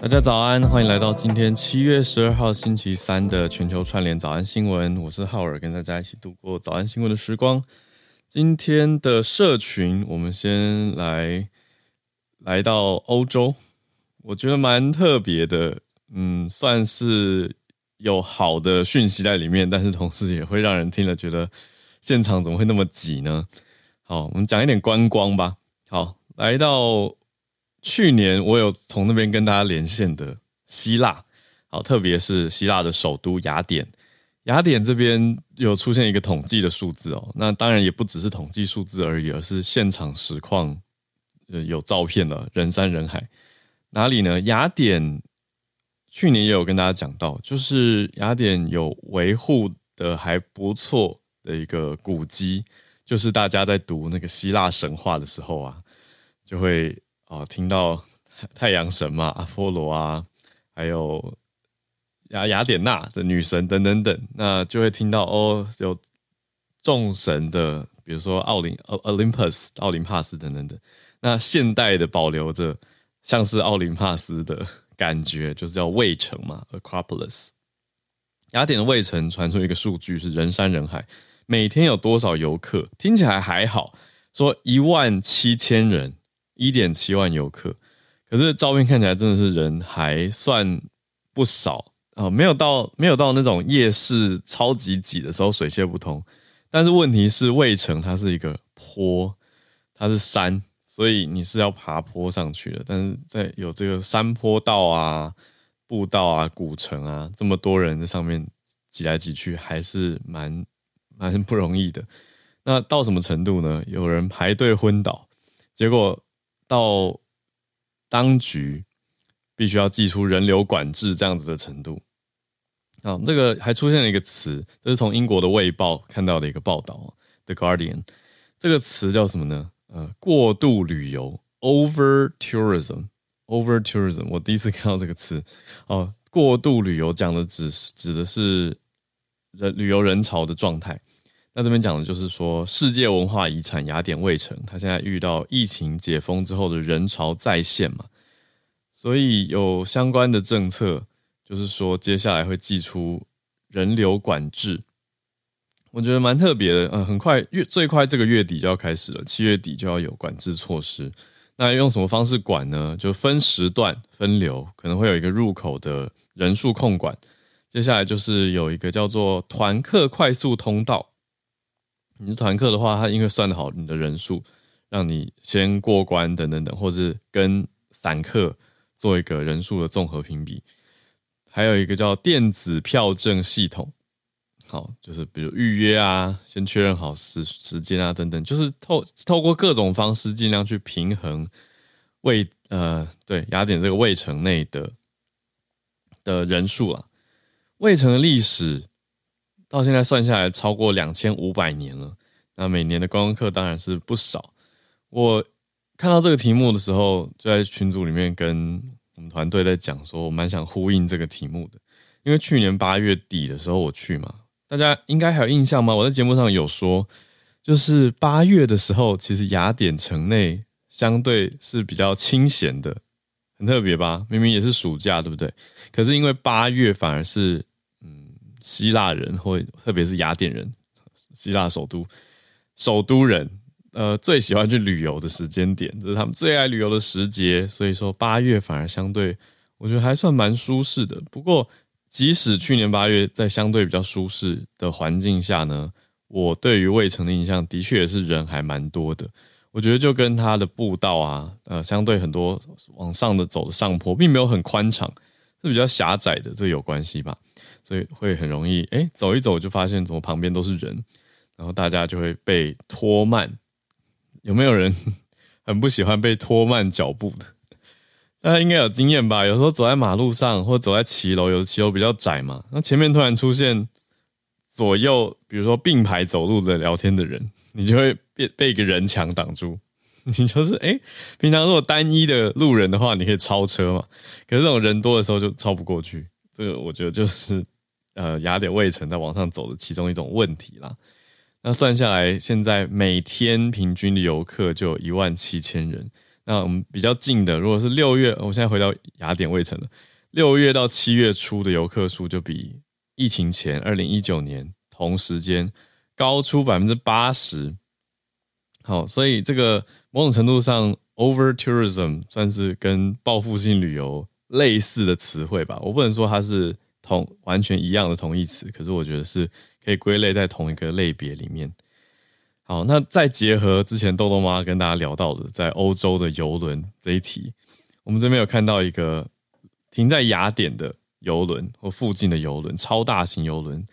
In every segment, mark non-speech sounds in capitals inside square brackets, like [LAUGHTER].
大家早安，欢迎来到今天七月十二号星期三的全球串联早安新闻。我是浩尔，跟大家一起度过早安新闻的时光。今天的社群，我们先来来到欧洲，我觉得蛮特别的，嗯，算是有好的讯息在里面，但是同时也会让人听了觉得现场怎么会那么挤呢？好，我们讲一点观光吧。好，来到。去年我有从那边跟大家连线的希腊，好，特别是希腊的首都雅典。雅典这边有出现一个统计的数字哦，那当然也不只是统计数字而已，而是现场实况，呃，有照片了，人山人海。哪里呢？雅典去年也有跟大家讲到，就是雅典有维护的还不错的一个古迹，就是大家在读那个希腊神话的时候啊，就会。哦，听到太阳神嘛，阿波罗啊，还有雅雅典娜的女神等等等，那就会听到哦，有众神的，比如说奥林、奥 Olympus、奥林帕斯等等等。那现代的保留着像是奥林帕斯的感觉，就是叫卫城嘛，Acropolis。雅典的卫城传出一个数据是人山人海，每天有多少游客？听起来还好，说一万七千人。一点七万游客，可是照片看起来真的是人还算不少啊，没有到没有到那种夜市超级挤的时候水泄不通。但是问题是，渭城它是一个坡，它是山，所以你是要爬坡上去的。但是在有这个山坡道啊、步道啊、古城啊，这么多人在上面挤来挤去，还是蛮蛮不容易的。那到什么程度呢？有人排队昏倒，结果。到当局必须要祭出人流管制这样子的程度啊，这个还出现了一个词，这是从英国的《卫报》看到的一个报道，《The Guardian》这个词叫什么呢？呃，过度旅游 （over tourism），over tourism。我第一次看到这个词哦，过度旅游讲的指指的是人旅游人潮的状态。那这边讲的就是说，世界文化遗产雅典卫城，它现在遇到疫情解封之后的人潮再现嘛，所以有相关的政策，就是说接下来会祭出人流管制。我觉得蛮特别的，嗯，很快月最快这个月底就要开始了，七月底就要有管制措施。那用什么方式管呢？就分时段分流，可能会有一个入口的人数控管。接下来就是有一个叫做团客快速通道。你是团客的话，他因为算好你的人数，让你先过关等等等，或是跟散客做一个人数的综合评比。还有一个叫电子票证系统，好，就是比如预约啊，先确认好时时间啊等等，就是透透过各种方式尽量去平衡卫呃对雅典这个卫城内的的人数啊，卫城的历史。到现在算下来超过两千五百年了，那每年的观光客当然是不少。我看到这个题目的时候，就在群组里面跟我们团队在讲，说我蛮想呼应这个题目的，因为去年八月底的时候我去嘛，大家应该还有印象吗？我在节目上有说，就是八月的时候，其实雅典城内相对是比较清闲的，很特别吧？明明也是暑假，对不对？可是因为八月反而是。希腊人或特别是雅典人，希腊首都首都人，呃，最喜欢去旅游的时间点，这是他们最爱旅游的时节。所以说八月反而相对，我觉得还算蛮舒适的。不过，即使去年八月在相对比较舒适的环境下呢，我对于卫城的印象的确也是人还蛮多的。我觉得就跟它的步道啊，呃，相对很多往上的走的上坡，并没有很宽敞，是比较狭窄的，这有关系吧？所以会很容易，哎，走一走就发现怎么旁边都是人，然后大家就会被拖慢。有没有人很不喜欢被拖慢脚步的？[LAUGHS] 大家应该有经验吧？有时候走在马路上，或走在骑楼，有的骑楼比较窄嘛，那前面突然出现左右，比如说并排走路的聊天的人，你就会被被一个人墙挡住。[LAUGHS] 你就是哎，平常如果单一的路人的话，你可以超车嘛。可是这种人多的时候就超不过去。这个我觉得就是呃雅典卫城在往上走的其中一种问题啦。那算下来，现在每天平均的游客就有一万七千人。那我们比较近的，如果是六月，我现在回到雅典卫城了。六月到七月初的游客数就比疫情前二零一九年同时间高出百分之八十。好，所以这个某种程度上，over tourism 算是跟报复性旅游类似的词汇吧。我不能说它是同完全一样的同义词，可是我觉得是可以归类在同一个类别里面。好，那再结合之前豆豆妈跟大家聊到的，在欧洲的游轮这一题，我们这边有看到一个停在雅典的游轮或附近的游轮，超大型游轮。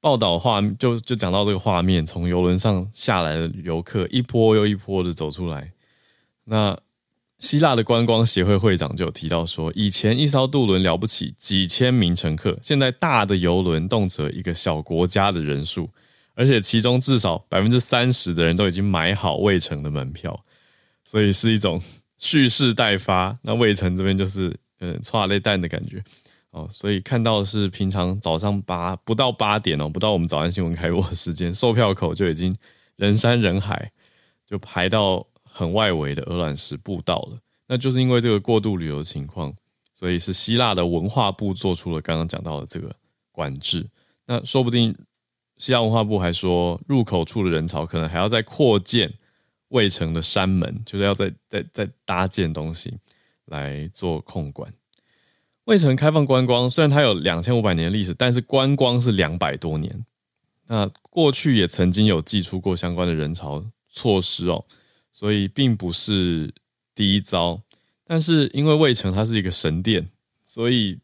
报道画就就讲到这个画面，从游轮上下来的游客一波又一波的走出来。那希腊的观光协会会长就有提到说，以前一艘渡轮了不起几千名乘客，现在大的游轮动辄一个小国家的人数。而且其中至少百分之三十的人都已经买好卫城的门票，所以是一种蓄势待发。那卫城这边就是嗯，剉咧等的感觉哦。所以看到是平常早上八不到八点哦，不到我们早安新闻开播的时间，售票口就已经人山人海，就排到很外围的鹅卵石步道了。那就是因为这个过度旅游情况，所以是希腊的文化部做出了刚刚讲到的这个管制。那说不定。希腊文化部还说，入口处的人潮可能还要再扩建卫城的山门，就是要再再再搭建东西来做控管。卫城开放观光，虽然它有两千五百年的历史，但是观光是两百多年。那过去也曾经有祭出过相关的人潮措施哦，所以并不是第一遭。但是因为卫城它是一个神殿，所以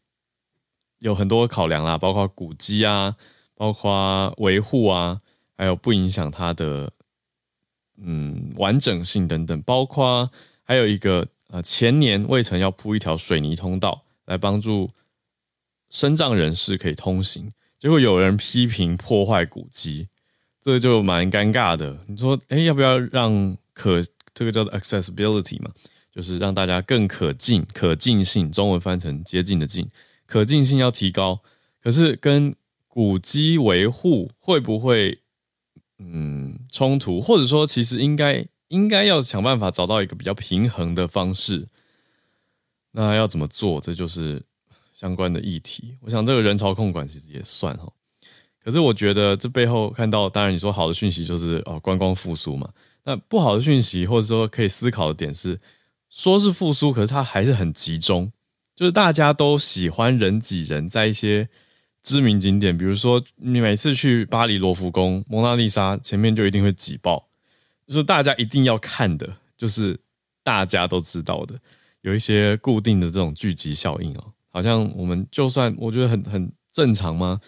有很多考量啦，包括古迹啊。包括维护啊，还有不影响它的嗯完整性等等，包括还有一个呃前年卫城要铺一条水泥通道来帮助身障人士可以通行，结果有人批评破坏古迹，这就蛮尴尬的。你说哎，要不要让可这个叫做 accessibility 嘛，就是让大家更可近，可近性，中文翻成接近的近，可近性要提高，可是跟古迹维护会不会嗯冲突？或者说，其实应该应该要想办法找到一个比较平衡的方式。那要怎么做？这就是相关的议题。我想这个人潮控管其实也算哈。可是我觉得这背后看到，当然你说好的讯息就是哦观光复苏嘛。那不好的讯息或者说可以思考的点是，说是复苏，可是它还是很集中，就是大家都喜欢人挤人，在一些。知名景点，比如说你每次去巴黎罗浮宫，蒙娜丽莎前面就一定会挤爆，就是大家一定要看的，就是大家都知道的，有一些固定的这种聚集效应哦。好像我们就算我觉得很很正常吗？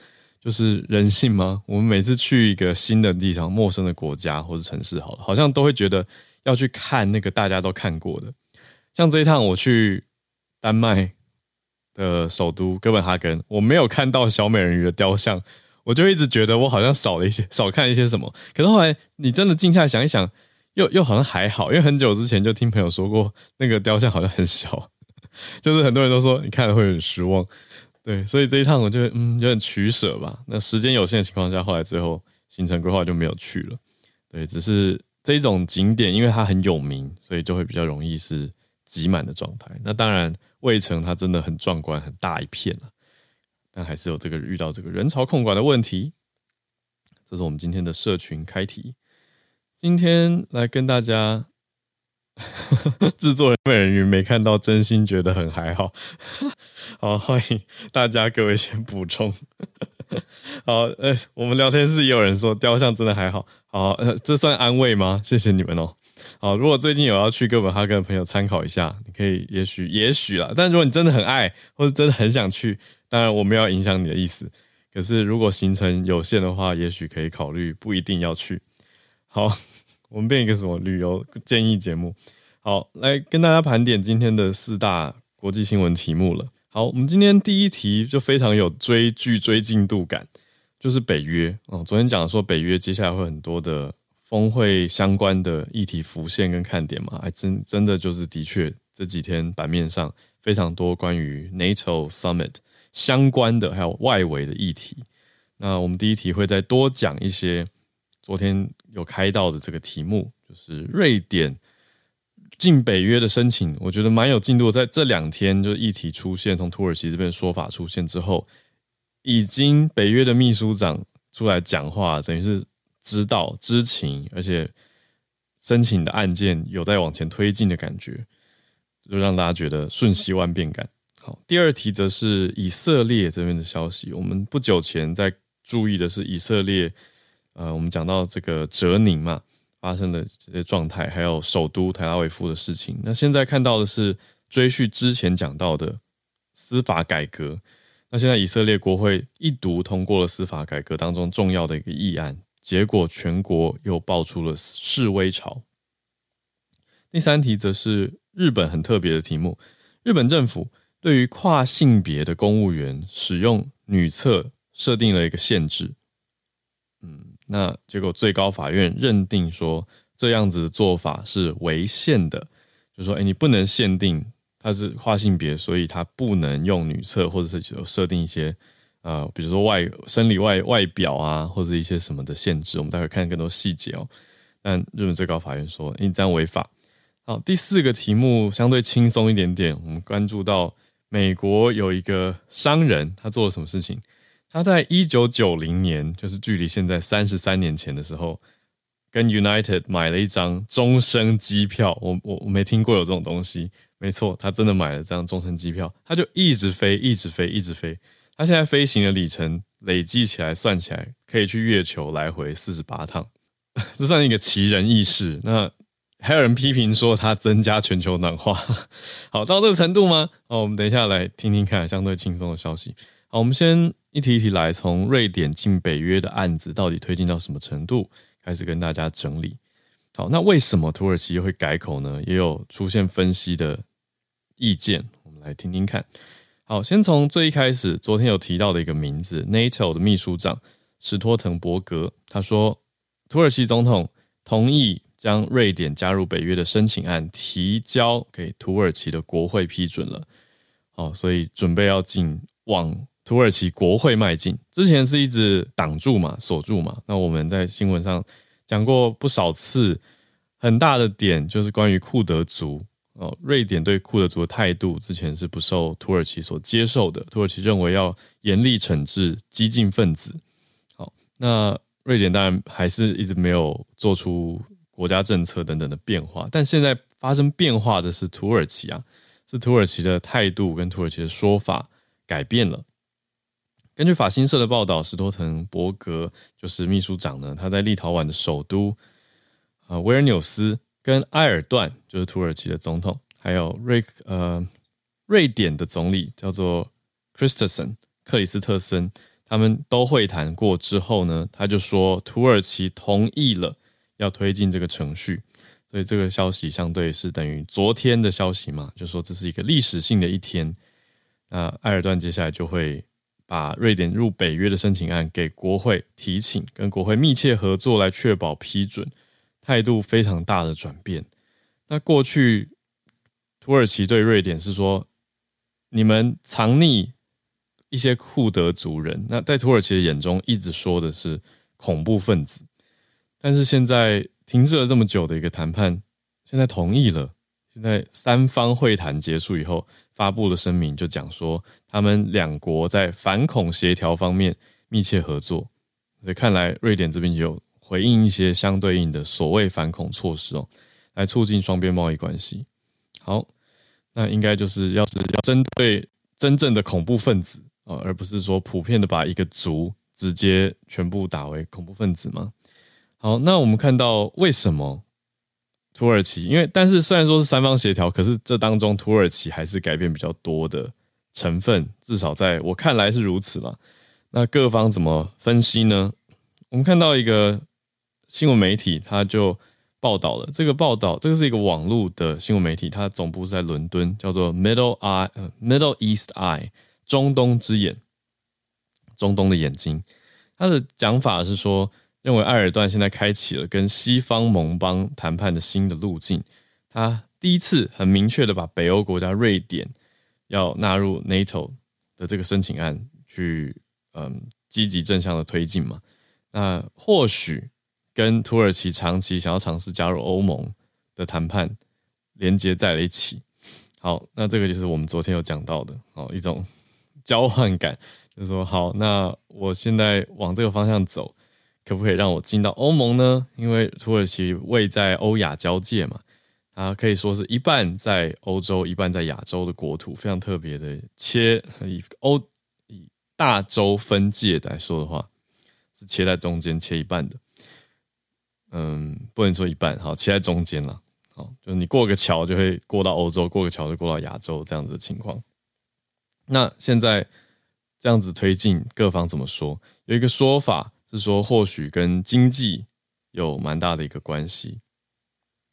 就是人性吗？我们每次去一个新的地方、陌生的国家或者城市，好了，好像都会觉得要去看那个大家都看过的。像这一趟我去丹麦。的首都哥本哈根，我没有看到小美人鱼的雕像，我就一直觉得我好像少了一些，少看一些什么。可是后来你真的静下来想一想，又又好像还好，因为很久之前就听朋友说过，那个雕像好像很小，就是很多人都说你看了会很失望。对，所以这一趟我就嗯有点取舍吧。那时间有限的情况下，后来最后行程规划就没有去了。对，只是这种景点，因为它很有名，所以就会比较容易是挤满的状态。那当然。卫城它真的很壮观，很大一片啊，但还是有这个遇到这个人潮控管的问题。这是我们今天的社群开题。今天来跟大家，[LAUGHS] 制作人美人鱼没看到，真心觉得很还好。[LAUGHS] 好，欢迎大家，各位先补充。[LAUGHS] 好，呃，我们聊天室也有人说雕像真的还好。好，呃，这算安慰吗？谢谢你们哦。好，如果最近有要去哥本哈根的朋友参考一下，你可以也许也许啦。但如果你真的很爱，或者真的很想去，当然我没有影响你的意思。可是，如果行程有限的话，也许可以考虑不一定要去。好，我们变一个什么旅游建议节目？好，来跟大家盘点今天的四大国际新闻题目了。好，我们今天第一题就非常有追剧追进度感，就是北约哦。昨天讲说北约接下来会很多的峰会相关的议题浮现跟看点嘛，还真真的就是的确这几天版面上非常多关于 NATO Summit。相关的还有外围的议题，那我们第一题会再多讲一些。昨天有开到的这个题目，就是瑞典进北约的申请，我觉得蛮有进度。在这两天，就议题出现，从土耳其这边说法出现之后，已经北约的秘书长出来讲话，等于是知道知情，而且申请的案件有在往前推进的感觉，就让大家觉得瞬息万变感。好，第二题则是以色列这边的消息。我们不久前在注意的是以色列，呃，我们讲到这个哲宁嘛发生的这些状态，还有首都特拉维夫的事情。那现在看到的是追续之前讲到的司法改革。那现在以色列国会一读通过了司法改革当中重要的一个议案，结果全国又爆出了示威潮。第三题则是日本很特别的题目，日本政府。对于跨性别的公务员使用女厕设定了一个限制，嗯，那结果最高法院认定说这样子的做法是违宪的，就说，哎，你不能限定他是跨性别，所以他不能用女厕，或者是有设定一些呃，比如说外生理外外表啊，或者一些什么的限制。我们待会看更多细节哦。但日本最高法院说，你这样违法。好，第四个题目相对轻松一点点，我们关注到。美国有一个商人，他做了什么事情？他在一九九零年，就是距离现在三十三年前的时候，跟 United 买了一张终身机票。我我我没听过有这种东西，没错，他真的买了这张终身机票，他就一直飞，一直飞，一直飞。他现在飞行的里程累计起来算起来，可以去月球来回四十八趟，[LAUGHS] 这算一个奇人异事。那。还有人批评说他增加全球暖化，[LAUGHS] 好，到这个程度吗？好，我们等一下来听听看相对轻松的消息。好，我们先一题一题来，从瑞典进北约的案子到底推进到什么程度，开始跟大家整理。好，那为什么土耳其会改口呢？也有出现分析的意见，我们来听听看。好，先从最一开始，昨天有提到的一个名字，NATO 的秘书长史托滕伯格，他说土耳其总统同意。将瑞典加入北约的申请案提交给土耳其的国会批准了，哦，所以准备要进往土耳其国会迈进。之前是一直挡住嘛，锁住嘛。那我们在新闻上讲过不少次，很大的点就是关于库德族哦，瑞典对库德族的态度之前是不受土耳其所接受的，土耳其认为要严厉惩治激进分子。好，那瑞典当然还是一直没有做出。国家政策等等的变化，但现在发生变化的是土耳其啊，是土耳其的态度跟土耳其的说法改变了。根据法新社的报道，史托滕伯格就是秘书长呢，他在立陶宛的首都啊维尔纽斯跟埃尔段，就是土耳其的总统，还有瑞呃瑞典的总理叫做 Kristersson 克里斯特森，他们都会谈过之后呢，他就说土耳其同意了。要推进这个程序，所以这个消息相对是等于昨天的消息嘛，就说这是一个历史性的一天。那埃尔段接下来就会把瑞典入北约的申请案给国会提请，跟国会密切合作来确保批准，态度非常大的转变。那过去土耳其对瑞典是说，你们藏匿一些库德族人，那在土耳其的眼中一直说的是恐怖分子。但是现在停滞了这么久的一个谈判，现在同意了，现在三方会谈结束以后，发布了声明，就讲说他们两国在反恐协调方面密切合作。所以看来瑞典这边有回应一些相对应的所谓反恐措施哦，来促进双边贸易关系。好，那应该就是要是要针对真正的恐怖分子啊，而不是说普遍的把一个族直接全部打为恐怖分子吗？好，那我们看到为什么土耳其？因为但是虽然说是三方协调，可是这当中土耳其还是改变比较多的成分，至少在我看来是如此了。那各方怎么分析呢？我们看到一个新闻媒体，他就报道了这个报道，这个是一个网络的新闻媒体，它总部是在伦敦，叫做 Middle Eye，Middle East Eye，中东之眼，中东的眼睛。他的讲法是说，认为埃尔段现在开启了跟西方盟邦谈判的新的路径，他第一次很明确的把北欧国家瑞典要纳入 NATO 的这个申请案去。嗯，积极正向的推进嘛，那或许跟土耳其长期想要尝试加入欧盟的谈判连接在了一起。好，那这个就是我们昨天有讲到的哦，一种交换感，就是说，好，那我现在往这个方向走，可不可以让我进到欧盟呢？因为土耳其位在欧亚交界嘛，它可以说是一半在欧洲，一半在亚洲的国土，非常特别的切以欧以。大洲分界来说的话，是切在中间，切一半的。嗯，不能说一半，好，切在中间了。好，就是你过个桥就会过到欧洲，过个桥就过到亚洲这样子的情况。那现在这样子推进，各方怎么说？有一个说法是说，或许跟经济有蛮大的一个关系。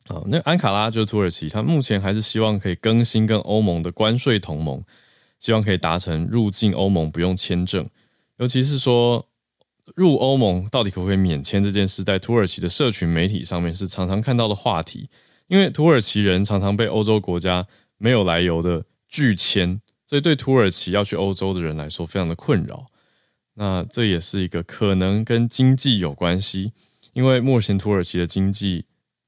好，那安卡拉就是土耳其，它目前还是希望可以更新跟欧盟的关税同盟。希望可以达成入境欧盟不用签证，尤其是说入欧盟到底可不可以免签这件事，在土耳其的社群媒体上面是常常看到的话题。因为土耳其人常常被欧洲国家没有来由的拒签，所以对土耳其要去欧洲的人来说非常的困扰。那这也是一个可能跟经济有关系，因为目前土耳其的经济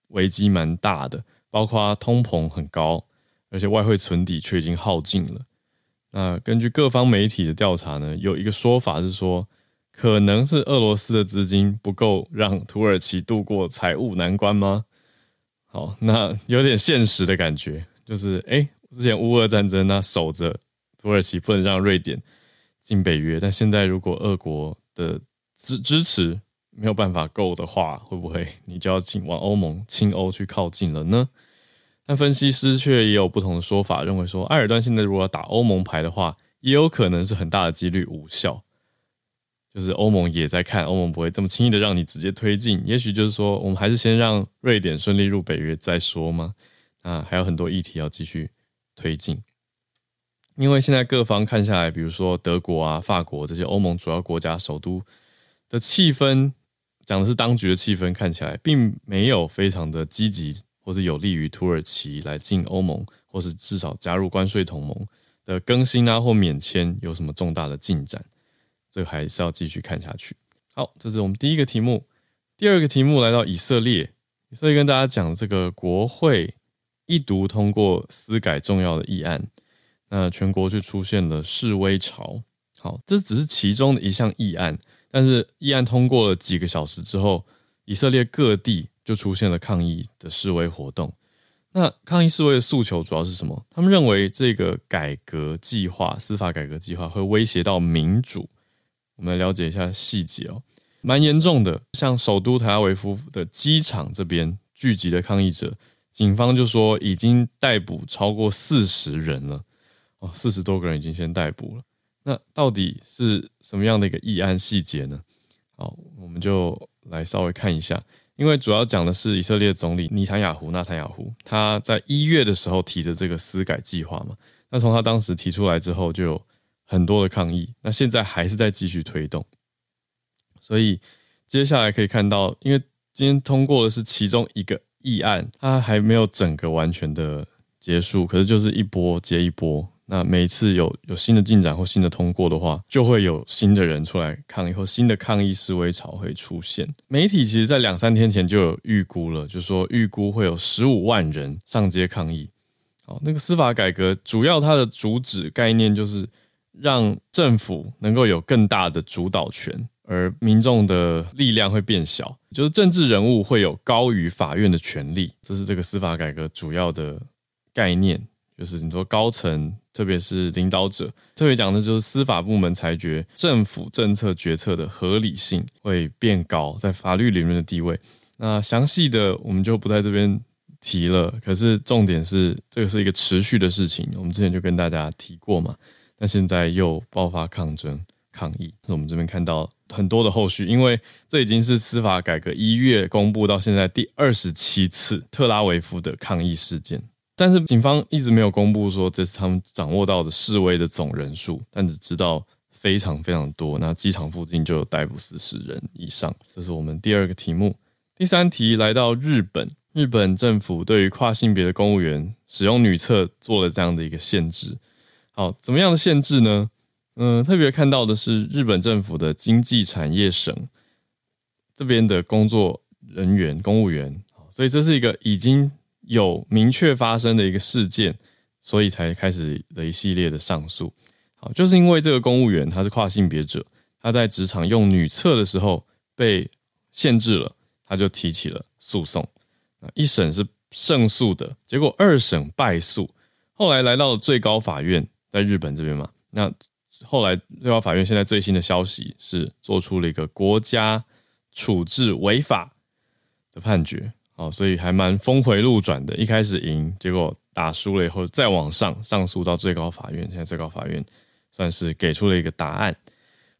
危机蛮大的，包括通膨很高，而且外汇存底却已经耗尽了。那根据各方媒体的调查呢，有一个说法是说，可能是俄罗斯的资金不够让土耳其度过财务难关吗？好，那有点现实的感觉，就是哎、之前乌俄战争那守着土耳其不能让瑞典进北约，但现在如果俄国的支支持没有办法够的话，会不会你就要进往欧盟亲欧去靠近了呢？但分析师却也有不同的说法，认为说埃尔段现在如果要打欧盟牌的话，也有可能是很大的几率无效。就是欧盟也在看，欧盟不会这么轻易的让你直接推进。也许就是说，我们还是先让瑞典顺利入北约再说吗？啊，还有很多议题要继续推进。因为现在各方看下来，比如说德国啊、法国这些欧盟主要国家首都的气氛，讲的是当局的气氛，看起来并没有非常的积极。或是有利于土耳其来进欧盟，或是至少加入关税同盟的更新啊，或免签有什么重大的进展？这个还是要继续看下去。好，这是我们第一个题目。第二个题目来到以色列，以色列跟大家讲这个国会一读通过司改重要的议案，那全国就出现了示威潮。好，这只是其中的一项议案，但是议案通过了几个小时之后，以色列各地。就出现了抗议的示威活动。那抗议示威的诉求主要是什么？他们认为这个改革计划、司法改革计划会威胁到民主。我们来了解一下细节哦，蛮严重的。像首都特拉维夫的机场这边聚集的抗议者，警方就说已经逮捕超过四十人了。哦，四十多个人已经先逮捕了。那到底是什么样的一个议案细节呢？好，我们就来稍微看一下。因为主要讲的是以色列总理尼坦雅胡，纳坦雅胡他在一月的时候提的这个司改计划嘛，那从他当时提出来之后，就有很多的抗议，那现在还是在继续推动，所以接下来可以看到，因为今天通过的是其中一个议案，它还没有整个完全的结束，可是就是一波接一波。那每一次有有新的进展或新的通过的话，就会有新的人出来抗议，或新的抗议示威潮会出现。媒体其实在两三天前就有预估了，就是说预估会有十五万人上街抗议。好，那个司法改革主要它的主旨概念就是让政府能够有更大的主导权，而民众的力量会变小，就是政治人物会有高于法院的权利，这是这个司法改革主要的概念。就是你说高层，特别是领导者，特别讲的就是司法部门裁决政府政策决策的合理性会变高，在法律里面的地位。那详细的我们就不在这边。提了，可是重点是这个是一个持续的事情。我们之前就跟大家提过嘛，那现在又爆发抗争抗议。那我们这边看到很多的后续，因为这已经是司法改革一月公布到现在第二十七次特拉维夫的抗议事件，但是警方一直没有公布说这是他们掌握到的示威的总人数，但只知道非常非常多。那机场附近就有逮捕四十人以上。这是我们第二个题目。第三题来到日本。日本政府对于跨性别的公务员使用女厕做了这样的一个限制。好，怎么样的限制呢？嗯，特别看到的是日本政府的经济产业省这边的工作人员、公务员。所以这是一个已经有明确发生的一个事件，所以才开始了一系列的上诉。好，就是因为这个公务员他是跨性别者，他在职场用女厕的时候被限制了，他就提起了诉讼。一审是胜诉的，结果二审败诉，后来来到了最高法院，在日本这边嘛。那后来最高法院现在最新的消息是做出了一个国家处置违法的判决，哦，所以还蛮峰回路转的。一开始赢，结果打输了以后再往上上诉到最高法院，现在最高法院算是给出了一个答案。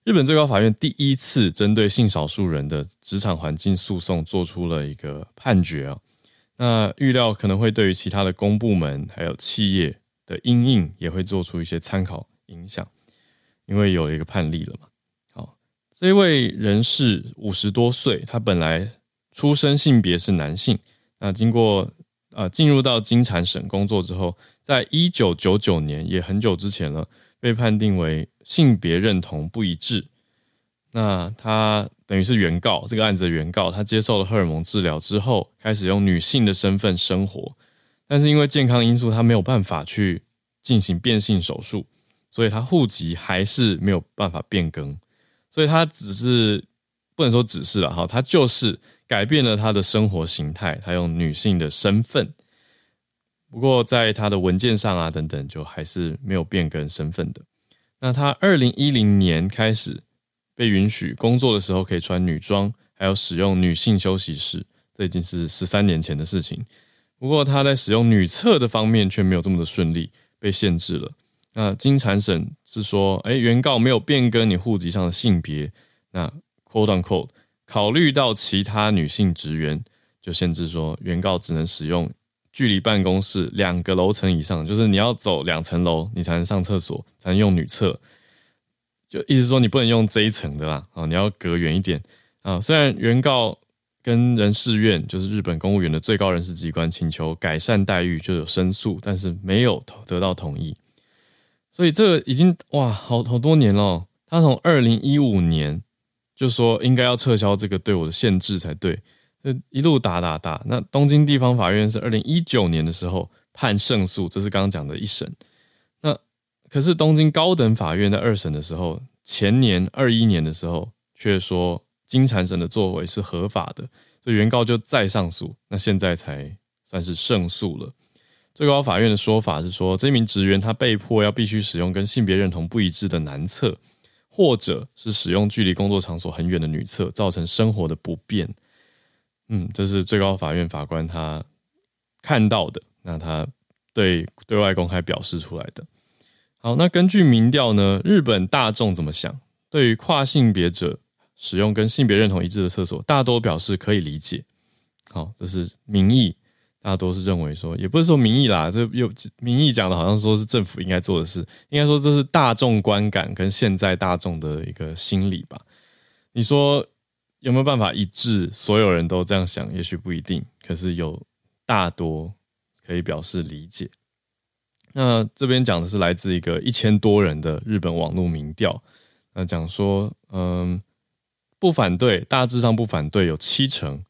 日本最高法院第一次针对性少数人的职场环境诉讼做出了一个判决啊。那预料可能会对于其他的公部门还有企业的因应也会做出一些参考影响，因为有了一个判例了嘛。好，这位人士五十多岁，他本来出生性别是男性，那经过呃进入到金产省工作之后，在一九九九年也很久之前了，被判定为性别认同不一致。那他等于是原告，这个案子的原告，他接受了荷尔蒙治疗之后，开始用女性的身份生活，但是因为健康因素，他没有办法去进行变性手术，所以他户籍还是没有办法变更，所以他只是不能说只是了哈，他就是改变了他的生活形态，他用女性的身份，不过在他的文件上啊等等，就还是没有变更身份的。那他二零一零年开始。被允许工作的时候可以穿女装，还有使用女性休息室，这已经是十三年前的事情。不过他在使用女厕的方面却没有这么的顺利，被限制了。那经产省是说，哎，原告没有变更你户籍上的性别，那 quote unquote 考虑到其他女性职员，就限制说原告只能使用距离办公室两个楼层以上，就是你要走两层楼，你才能上厕所，才能用女厕。就意思说你不能用这一层的啦，啊，你要隔远一点啊。虽然原告跟人事院，就是日本公务员的最高人事机关，请求改善待遇，就有申诉，但是没有得到同意。所以这个已经哇，好好多年了。他从二零一五年就说应该要撤销这个对我的限制才对，就一路打打打。那东京地方法院是二零一九年的时候判胜诉，这是刚刚讲的一审。那可是东京高等法院在二审的时候，前年二一年的时候，却说金产省的作为是合法的，所以原告就再上诉，那现在才算是胜诉了。最高法院的说法是说，这名职员他被迫要必须使用跟性别认同不一致的男厕，或者是使用距离工作场所很远的女厕，造成生活的不便。嗯，这是最高法院法官他看到的，那他对对外公开表示出来的。好，那根据民调呢，日本大众怎么想？对于跨性别者使用跟性别认同一致的厕所，大多表示可以理解。好，这是民意，大多是认为说，也不是说民意啦，这又民意讲的好像说是政府应该做的事，应该说这是大众观感跟现在大众的一个心理吧。你说有没有办法一致，所有人都这样想？也许不一定，可是有大多可以表示理解。那这边讲的是来自一个一千多人的日本网络民调，那讲说，嗯，不反对，大致上不反对有七成。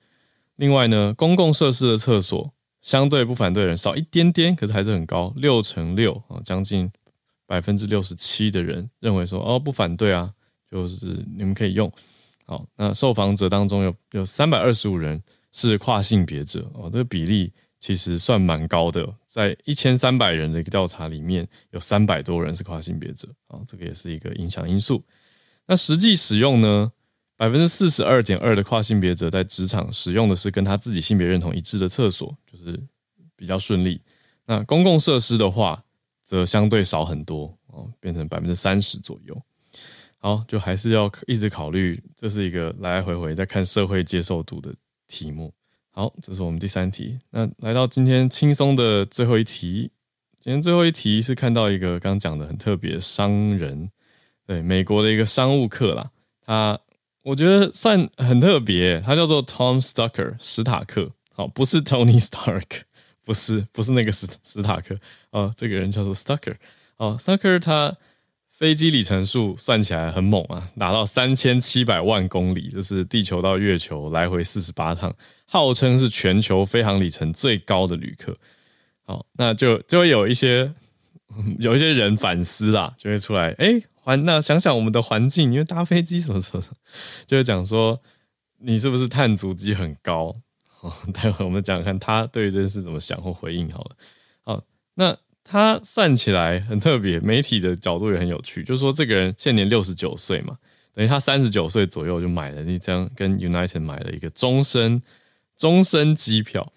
另外呢，公共设施的厕所相对不反对的人少一点点，可是还是很高，六成六啊，将近百分之六十七的人认为说哦不反对啊，就是你们可以用。好，那受访者当中有有三百二十五人是跨性别者哦，这个比例其实算蛮高的，在一千三百人的一个调查里面，有三百多人是跨性别者啊，这个也是一个影响因素。那实际使用呢，百分之四十二点二的跨性别者在职场使用的是跟他自己性别认同一致的厕所，就是比较顺利。那公共设施的话，则相对少很多哦，变成百分之三十左右。好，就还是要一直考虑，这是一个来来回回在看社会接受度的题目。好，这是我们第三题。那来到今天轻松的最后一题，今天最后一题是看到一个刚讲的很特别商人，对，美国的一个商务客啦，他我觉得算很特别，他叫做 Tom Stucker 史塔克，好，不是 Tony Stark，不是，不是那个史史塔克，哦，这个人叫做 Stucker，哦，Stucker 他。飞机里程数算起来很猛啊，达到三千七百万公里，就是地球到月球来回四十八趟，号称是全球飞航里程最高的旅客。好，那就就会有一些有一些人反思啦，就会出来，哎、环那想想我们的环境，因为搭飞机什么什么，就会讲说你是不是碳足迹很高？好，待会我们讲看他对于这件事怎么想或回应好了。好，那。他算起来很特别，媒体的角度也很有趣，就是说这个人现年六十九岁嘛，等于他三十九岁左右就买了一张跟 United 买了一个终身终身机票。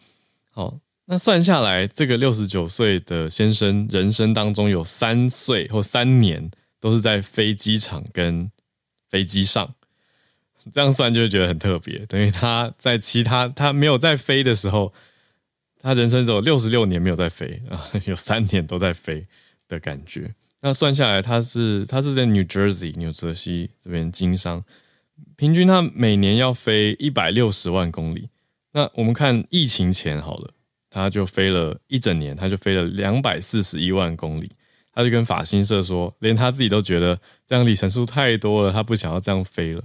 好，那算下来，这个六十九岁的先生人生当中有三岁或三年都是在飞机场跟飞机上，这样算就会觉得很特别，等于他在其他他没有在飞的时候。他人生只有六十六年没有在飞啊，有三年都在飞的感觉。那算下来，他是他是在 New Jersey 纽泽西这边经商，平均他每年要飞一百六十万公里。那我们看疫情前好了，他就飞了一整年，他就飞了两百四十一万公里。他就跟法新社说，连他自己都觉得这样里程数太多了，他不想要这样飞了。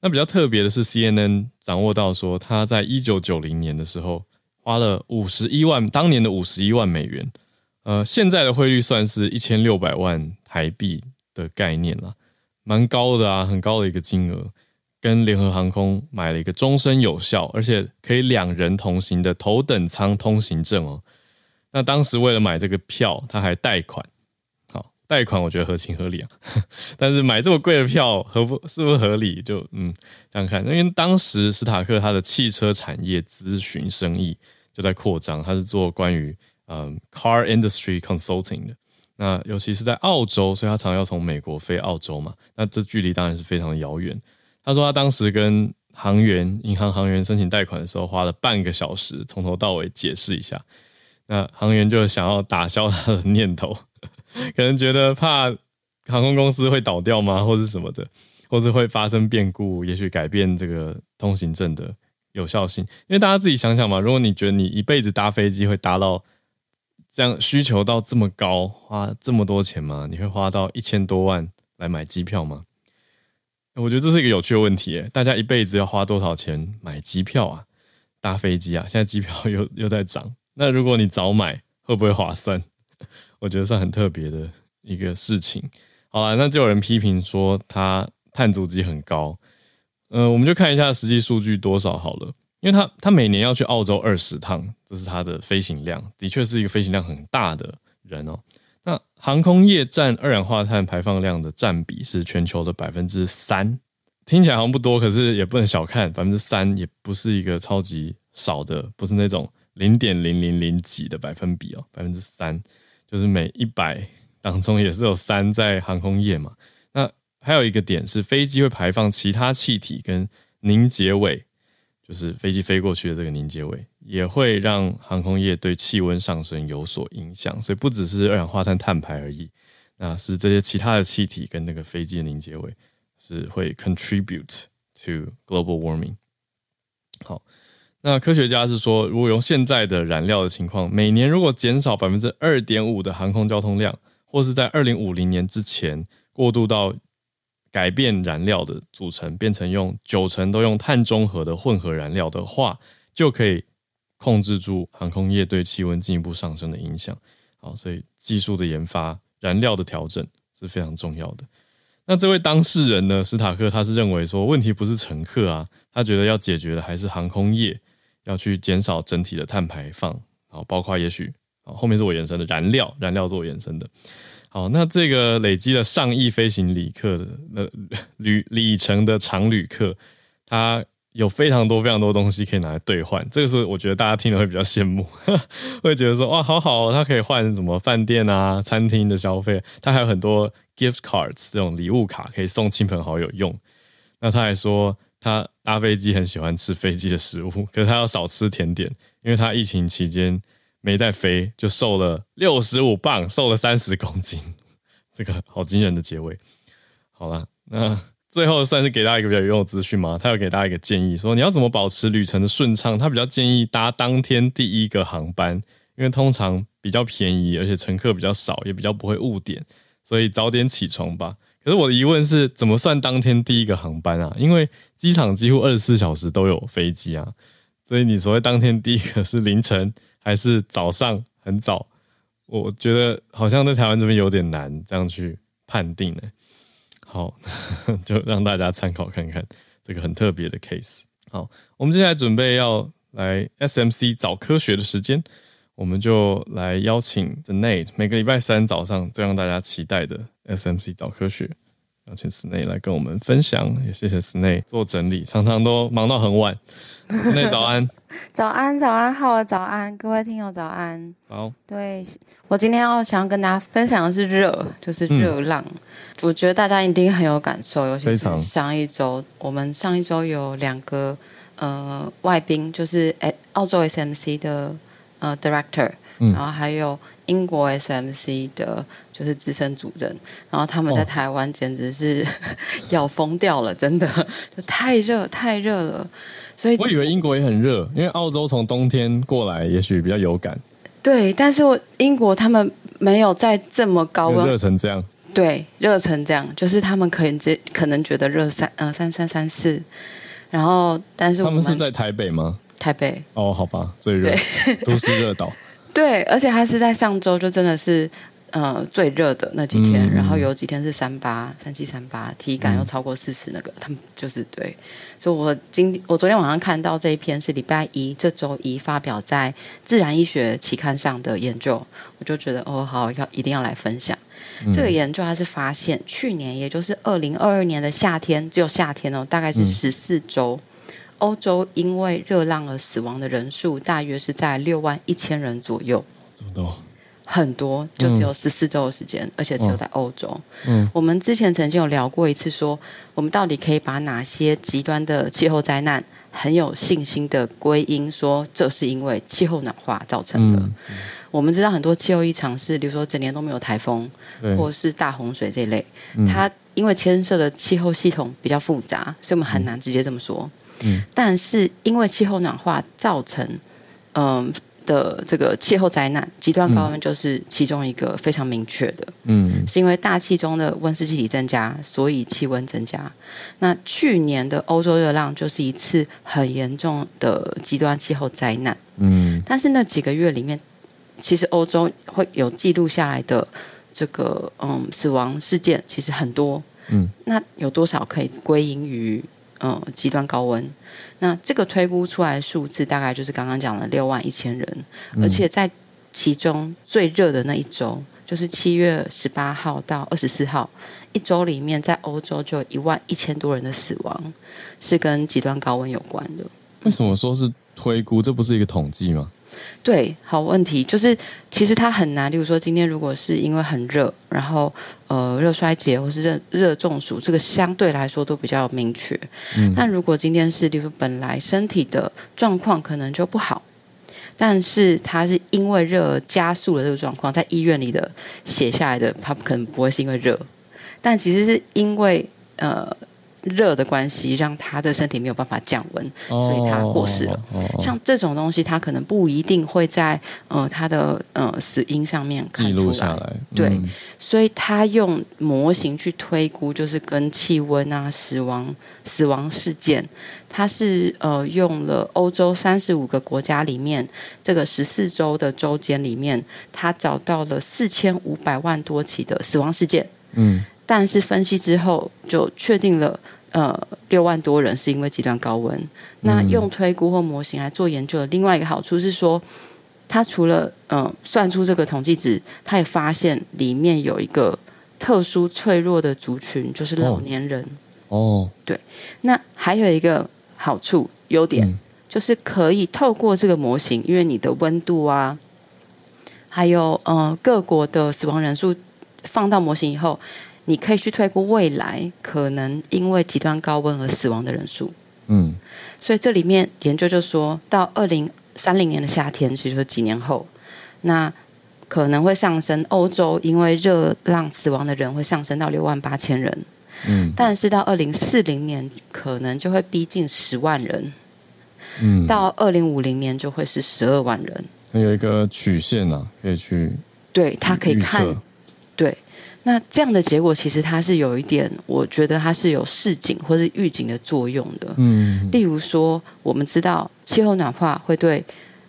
那比较特别的是，CNN 掌握到说，他在一九九零年的时候。花了五十一万，当年的五十一万美元，呃，现在的汇率算是一千六百万台币的概念了，蛮高的啊，很高的一个金额。跟联合航空买了一个终身有效，而且可以两人同行的头等舱通行证哦。那当时为了买这个票，他还贷款，贷款我觉得合情合理啊。[LAUGHS] 但是买这么贵的票合不是不是合理？就嗯，想想看，因为当时史塔克他的汽车产业咨询生意。就在扩张，他是做关于嗯 car industry consulting 的。那尤其是在澳洲，所以他常要从美国飞澳洲嘛。那这距离当然是非常的遥远。他说他当时跟行员、银行行员申请贷款的时候，花了半个小时从头到尾解释一下。那行员就想要打消他的念头，可能觉得怕航空公司会倒掉吗，或是什么的，或是会发生变故，也许改变这个通行证的。有效性，因为大家自己想想嘛，如果你觉得你一辈子搭飞机会搭到这样需求到这么高，花这么多钱吗？你会花到一千多万来买机票吗？我觉得这是一个有趣的问题，大家一辈子要花多少钱买机票啊？搭飞机啊？现在机票 [LAUGHS] 又又在涨，那如果你早买，会不会划算？我觉得算很特别的一个事情。好了，那就有人批评说它碳足迹很高。呃，我们就看一下实际数据多少好了，因为他他每年要去澳洲二十趟，这是他的飞行量，的确是一个飞行量很大的人哦。那航空业占二氧化碳排放量的占比是全球的百分之三，听起来好像不多，可是也不能小看，百分之三也不是一个超级少的，不是那种零点零零零几的百分比哦，百分之三就是每一百当中也是有三在航空业嘛。那还有一个点是，飞机会排放其他气体跟凝结尾，就是飞机飞过去的这个凝结尾，也会让航空业对气温上升有所影响。所以不只是二氧化碳碳排而已，那是这些其他的气体跟那个飞机的凝结尾是会 contribute to global warming。好，那科学家是说，如果用现在的燃料的情况，每年如果减少百分之二点五的航空交通量，或是在二零五零年之前过渡到改变燃料的组成，变成用九成都用碳中和的混合燃料的话，就可以控制住航空业对气温进一步上升的影响。好，所以技术的研发、燃料的调整是非常重要的。那这位当事人呢，史塔克他是认为说，问题不是乘客啊，他觉得要解决的还是航空业要去减少整体的碳排放，好，包括也许，好，后面是我延伸的燃料，燃料是我延伸的。好，那这个累积了上亿飞行旅客的那旅里程的常旅客，他有非常多非常多东西可以拿来兑换，这个是我觉得大家听了会比较羡慕，[LAUGHS] 会觉得说哇，好好，他可以换什么饭店啊、餐厅的消费，他还有很多 gift cards 这种礼物卡可以送亲朋好友用。那他还说他搭飞机很喜欢吃飞机的食物，[LAUGHS] 可是他要少吃甜点，因为他疫情期间。没带飞就瘦了六十五磅，瘦了三十公斤，这个好惊人的结尾。好了，那最后算是给大家一个比较有用的资讯吗？他有给大家一个建议，说你要怎么保持旅程的顺畅？他比较建议搭当天第一个航班，因为通常比较便宜，而且乘客比较少，也比较不会误点，所以早点起床吧。可是我的疑问是，怎么算当天第一个航班啊？因为机场几乎二十四小时都有飞机啊，所以你所谓当天第一个是凌晨。还是早上很早，我觉得好像在台湾这边有点难这样去判定呢。好，[LAUGHS] 就让大家参考看看这个很特别的 case。好，我们接下来准备要来 SMC 早科学的时间，我们就来邀请 The Nate，每个礼拜三早上最让大家期待的 SMC 早科学。邀请 Snae 来跟我们分享，也谢谢 Snae 做整理，常常都忙到很晚。[LAUGHS] Snae 早安，[LAUGHS] 早安，早安，好，早安，各位听友早安。好，对，我今天要想要跟大家分享的是热，就是热浪。嗯、我觉得大家一定很有感受，尤其是上一周，我们上一周有两个呃外宾，就是澳洲 SMC 的呃 Director，、嗯、然后还有。英国 SMC 的就是资深主任，然后他们在台湾简直是、哦、要疯掉了，真的就太热太热了，所以我以为英国也很热，因为澳洲从冬天过来，也许比较有感。对，但是我英国他们没有在这么高温，热成这样。对，热成这样，就是他们可能觉可能觉得热三呃三三三四，然后但是们他们是在台北吗？台北哦，好吧，最热都市热岛。对，而且它是在上周就真的是，呃，最热的那几天，嗯、然后有几天是三八、三七、三八，体感又超过四十，那个、嗯、他们就是对。所以我今我昨天晚上看到这一篇是礼拜一这周一发表在《自然医学》期刊上的研究，我就觉得哦，好要一定要来分享。嗯、这个研究它是发现去年也就是二零二二年的夏天，只有夏天哦，大概是十四周。嗯欧洲因为热浪而死亡的人数大约是在六万一千人左右，这么多，很多，就只有十四周的时间，嗯、而且只有在欧洲。嗯，我们之前曾经有聊过一次说，说我们到底可以把哪些极端的气候灾难很有信心的归因，说这是因为气候暖化造成的。嗯嗯、我们知道很多气候异常是，比如说整年都没有台风，或者是大洪水这一类，嗯、它因为牵涉的气候系统比较复杂，所以我们很难直接这么说。嗯，但是因为气候暖化造成，嗯、呃、的这个气候灾难，极端高温就是其中一个非常明确的。嗯，是因为大气中的温室气体增加，所以气温增加。那去年的欧洲热浪就是一次很严重的极端气候灾难。嗯，但是那几个月里面，其实欧洲会有记录下来的这个嗯死亡事件其实很多。嗯，那有多少可以归因于？嗯，极端高温，那这个推估出来的数字大概就是刚刚讲的六万一千人，嗯、而且在其中最热的那一周，就是七月十八号到二十四号一周里面，在欧洲就有一万一千多人的死亡，是跟极端高温有关的。为什么说是推估？这不是一个统计吗？对，好问题就是，其实它很难。例如说，今天如果是因为很热，然后呃热衰竭或是热热中暑，这个相对来说都比较明确。嗯，但如果今天是，例如本来身体的状况可能就不好，但是它是因为热而加速了这个状况，在医院里的写下来的，它可能不会是因为热，但其实是因为呃热的关系，让他的身体没有办法降温，所以他过世了。哦哦哦、像这种东西，他可能不一定会在呃他的呃死因上面。记录下来。对，嗯、所以他用模型去推估，就是跟气温啊、死亡、死亡事件，他是呃用了欧洲三十五个国家里面这个十四周的周间里面，他找到了四千五百万多起的死亡事件。嗯。但是分析之后就确定了，呃，六万多人是因为极端高温。那用推估或模型来做研究的另外一个好处是说，它除了嗯、呃、算出这个统计值，它也发现里面有一个特殊脆弱的族群，就是老年人。哦，对。那还有一个好处优点，嗯、就是可以透过这个模型，因为你的温度啊，还有呃各国的死亡人数放到模型以后。你可以去推估未来可能因为极端高温而死亡的人数，嗯，所以这里面研究就说到二零三零年的夏天，其实说几年后，那可能会上升。欧洲因为热浪死亡的人会上升到六万八千人，嗯，但是到二零四零年可能就会逼近十万人，嗯，到二零五零年就会是十二万人。有一个曲线啊，可以去对，他可以看，对。那这样的结果其实它是有一点，我觉得它是有示警或是预警的作用的。嗯，例如说，我们知道气候暖化会对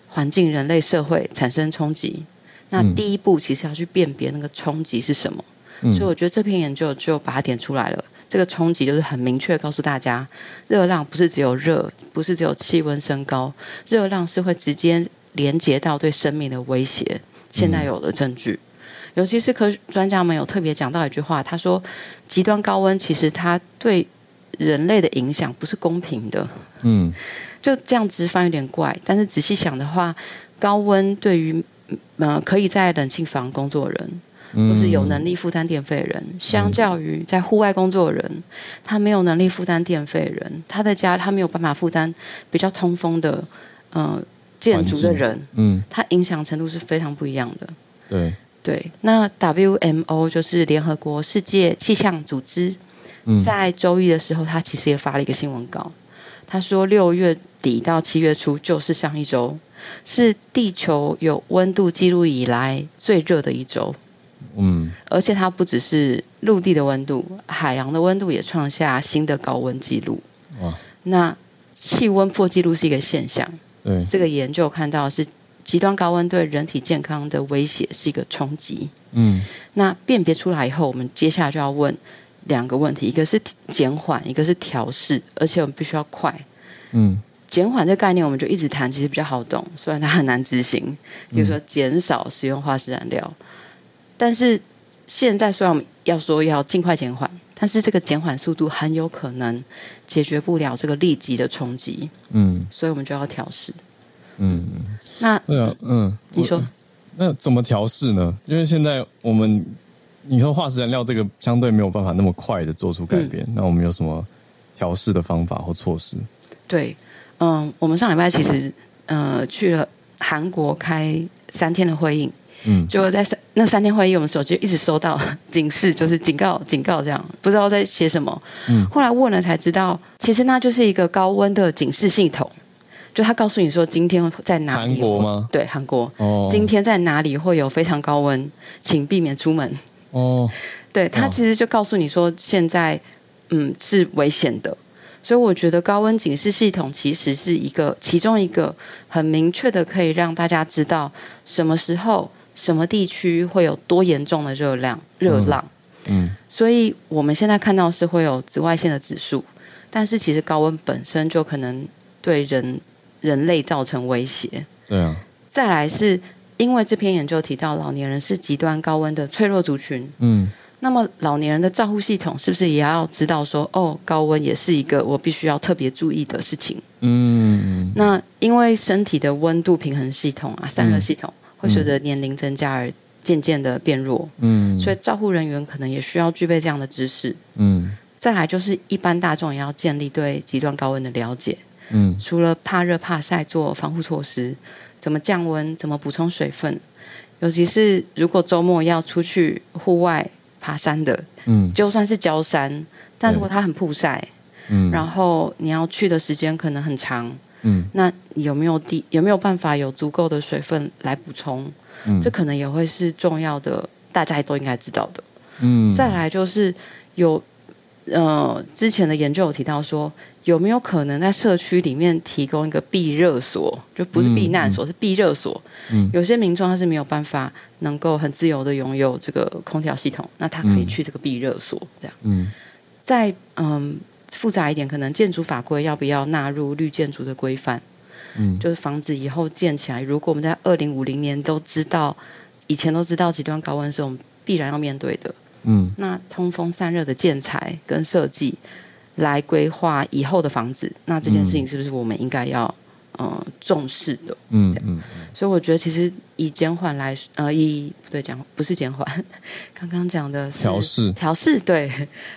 环境、人类社会产生冲击。那第一步其实要去辨别那个冲击是什么。嗯，所以我觉得这篇研究就把它点出来了。这个冲击就是很明确告诉大家，热浪不是只有热，不是只有气温升高，热浪是会直接连接到对生命的威胁。现在有了证据。尤其是科学专家们有特别讲到一句话，他说：“极端高温其实它对人类的影响不是公平的。”嗯，就这样直翻有点怪，但是仔细想的话，高温对于呃可以在冷气房工作的人，或是有能力负担电费的人，相较于在户外工作的人，他没有能力负担电费的人，他在家他没有办法负担比较通风的呃建筑的人，嗯，他影响程度是非常不一样的。对。对，那 WMO 就是联合国世界气象组织，在周一的时候，他其实也发了一个新闻稿，他说六月底到七月初就是上一周，是地球有温度记录以来最热的一周。嗯，而且它不只是陆地的温度，海洋的温度也创下新的高温记录。哇，那气温破纪录是一个现象。对，这个研究看到是。极端高温对人体健康的威胁是一个冲击。嗯，那辨别出来以后，我们接下来就要问两个问题：一个是减缓，一个是调试，而且我们必须要快。嗯，减缓这个概念我们就一直谈，其实比较好懂，虽然它很难执行。比如说减少使用化石燃料，嗯、但是现在虽然我们要说要尽快减缓，但是这个减缓速度很有可能解决不了这个立即的冲击。嗯，所以我们就要调适。嗯，那对啊，嗯，你说，那怎么调试呢？因为现在我们你说化石燃料这个相对没有办法那么快的做出改变，嗯、那我们有什么调试的方法或措施？对，嗯，我们上礼拜其实呃去了韩国开三天的会议，嗯，就在三那三天会议，我们手机一直收到警示，就是警告警告这样，不知道在写什么，嗯，后来问了才知道，其实那就是一个高温的警示系统。就他告诉你说，今天在哪里？韩国吗？对，韩国。哦。今天在哪里会有非常高温，请避免出门。哦。对，他其实就告诉你说，现在嗯是危险的。所以我觉得高温警示系统其实是一个其中一个很明确的，可以让大家知道什么时候、什么地区会有多严重的热量、热浪。嗯。嗯。所以我们现在看到是会有紫外线的指数，但是其实高温本身就可能对人。人类造成威胁，对啊。再来是因为这篇研究提到老年人是极端高温的脆弱族群，嗯，那么老年人的照护系统是不是也要知道说，哦，高温也是一个我必须要特别注意的事情？嗯，那因为身体的温度平衡系统啊，散热系统会随着年龄增加而渐渐的变弱，嗯，所以照护人员可能也需要具备这样的知识，嗯。再来就是一般大众也要建立对极端高温的了解。嗯，除了怕热怕晒做防护措施，怎么降温，怎么补充水分，尤其是如果周末要出去户外爬山的，嗯，就算是郊山，但如果它很曝晒，嗯，然后你要去的时间可能很长，嗯，那有没有地有没有办法有足够的水分来补充？嗯，这可能也会是重要的，大家都应该知道的。嗯，再来就是有。呃，之前的研究有提到说，有没有可能在社区里面提供一个避热所，就不是避难所，嗯、是避热所。嗯，有些民众他是没有办法能够很自由的拥有这个空调系统，那他可以去这个避热所这样。嗯，再嗯复杂一点，可能建筑法规要不要纳入绿建筑的规范？嗯，就是房子以后建起来，如果我们在二零五零年都知道，以前都知道极端高温是我们必然要面对的。嗯，那通风散热的建材跟设计来规划以后的房子，那这件事情是不是我们应该要呃重视的？嗯嗯，所以我觉得其实以减缓来呃以不对讲不是减缓，[LAUGHS] 刚刚讲的是调试。调试对，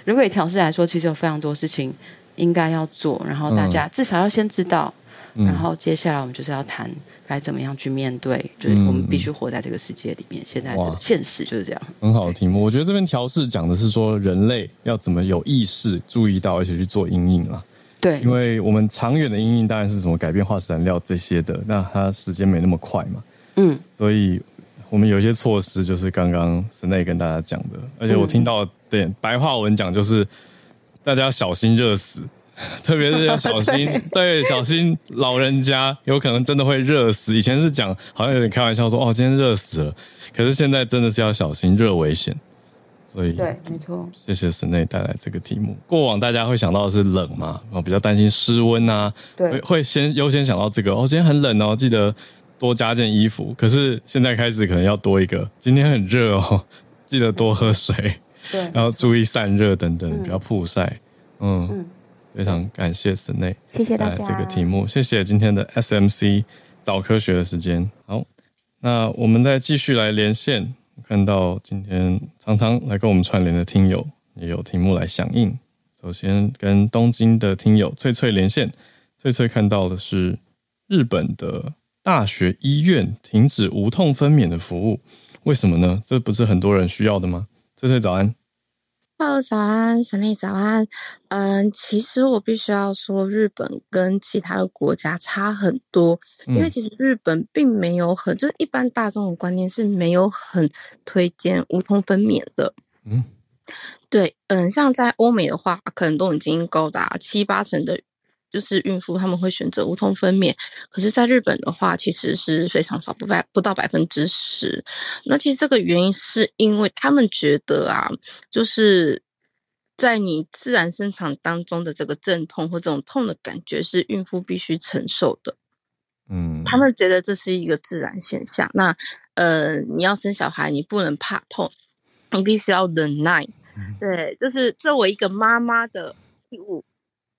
如果以调试来说，其实有非常多事情应该要做，然后大家至少要先知道。然后接下来我们就是要谈该怎么样去面对，就是我们必须活在这个世界里面，现在的现实就是这样。很好的题目，我觉得这边调试讲的是说人类要怎么有意识注意到，而且去做阴影了。对，因为我们长远的阴影当然是什么改变化石燃料这些的，那它时间没那么快嘛。嗯，所以我们有一些措施就是刚刚 Snae 跟大家讲的，而且我听到对白话文讲就是大家要小心热死。[LAUGHS] 特别是要小心，[LAUGHS] 对，小心老人家有可能真的会热死。以前是讲好像有点开玩笑说哦，今天热死了，可是现在真的是要小心热危险。所以对，没错。谢谢 Snae 带来这个题目。过往大家会想到的是冷嘛，然后比较担心失温啊，对，会会先优先想到这个哦，今天很冷哦，记得多加件衣服。可是现在开始可能要多一个，今天很热哦，[LAUGHS] 记得多喝水，对，然后注意散热等等，不要曝晒，嗯。嗯非常感谢 Snae，谢谢大家这个题目，谢谢今天的 SMC 早科学的时间。好，那我们再继续来连线。看到今天常常来跟我们串联的听友也有题目来响应。首先跟东京的听友翠翠连线，翠翠看到的是日本的大学医院停止无痛分娩的服务，为什么呢？这不是很多人需要的吗？翠翠早安。Hello，早安，Snae，早安。嗯，其实我必须要说，日本跟其他的国家差很多，嗯、因为其实日本并没有很，就是一般大众的观念是没有很推荐无痛分娩的。嗯，对，嗯，像在欧美的话，可能都已经高达七八成的。就是孕妇他们会选择无痛分娩，可是在日本的话，其实是非常少，不百不到百分之十。那其实这个原因是因为他们觉得啊，就是在你自然生产当中的这个阵痛或这种痛的感觉是孕妇必须承受的。嗯，他们觉得这是一个自然现象。那呃，你要生小孩，你不能怕痛，你必须要忍耐。对，就是作为一个妈妈的义务。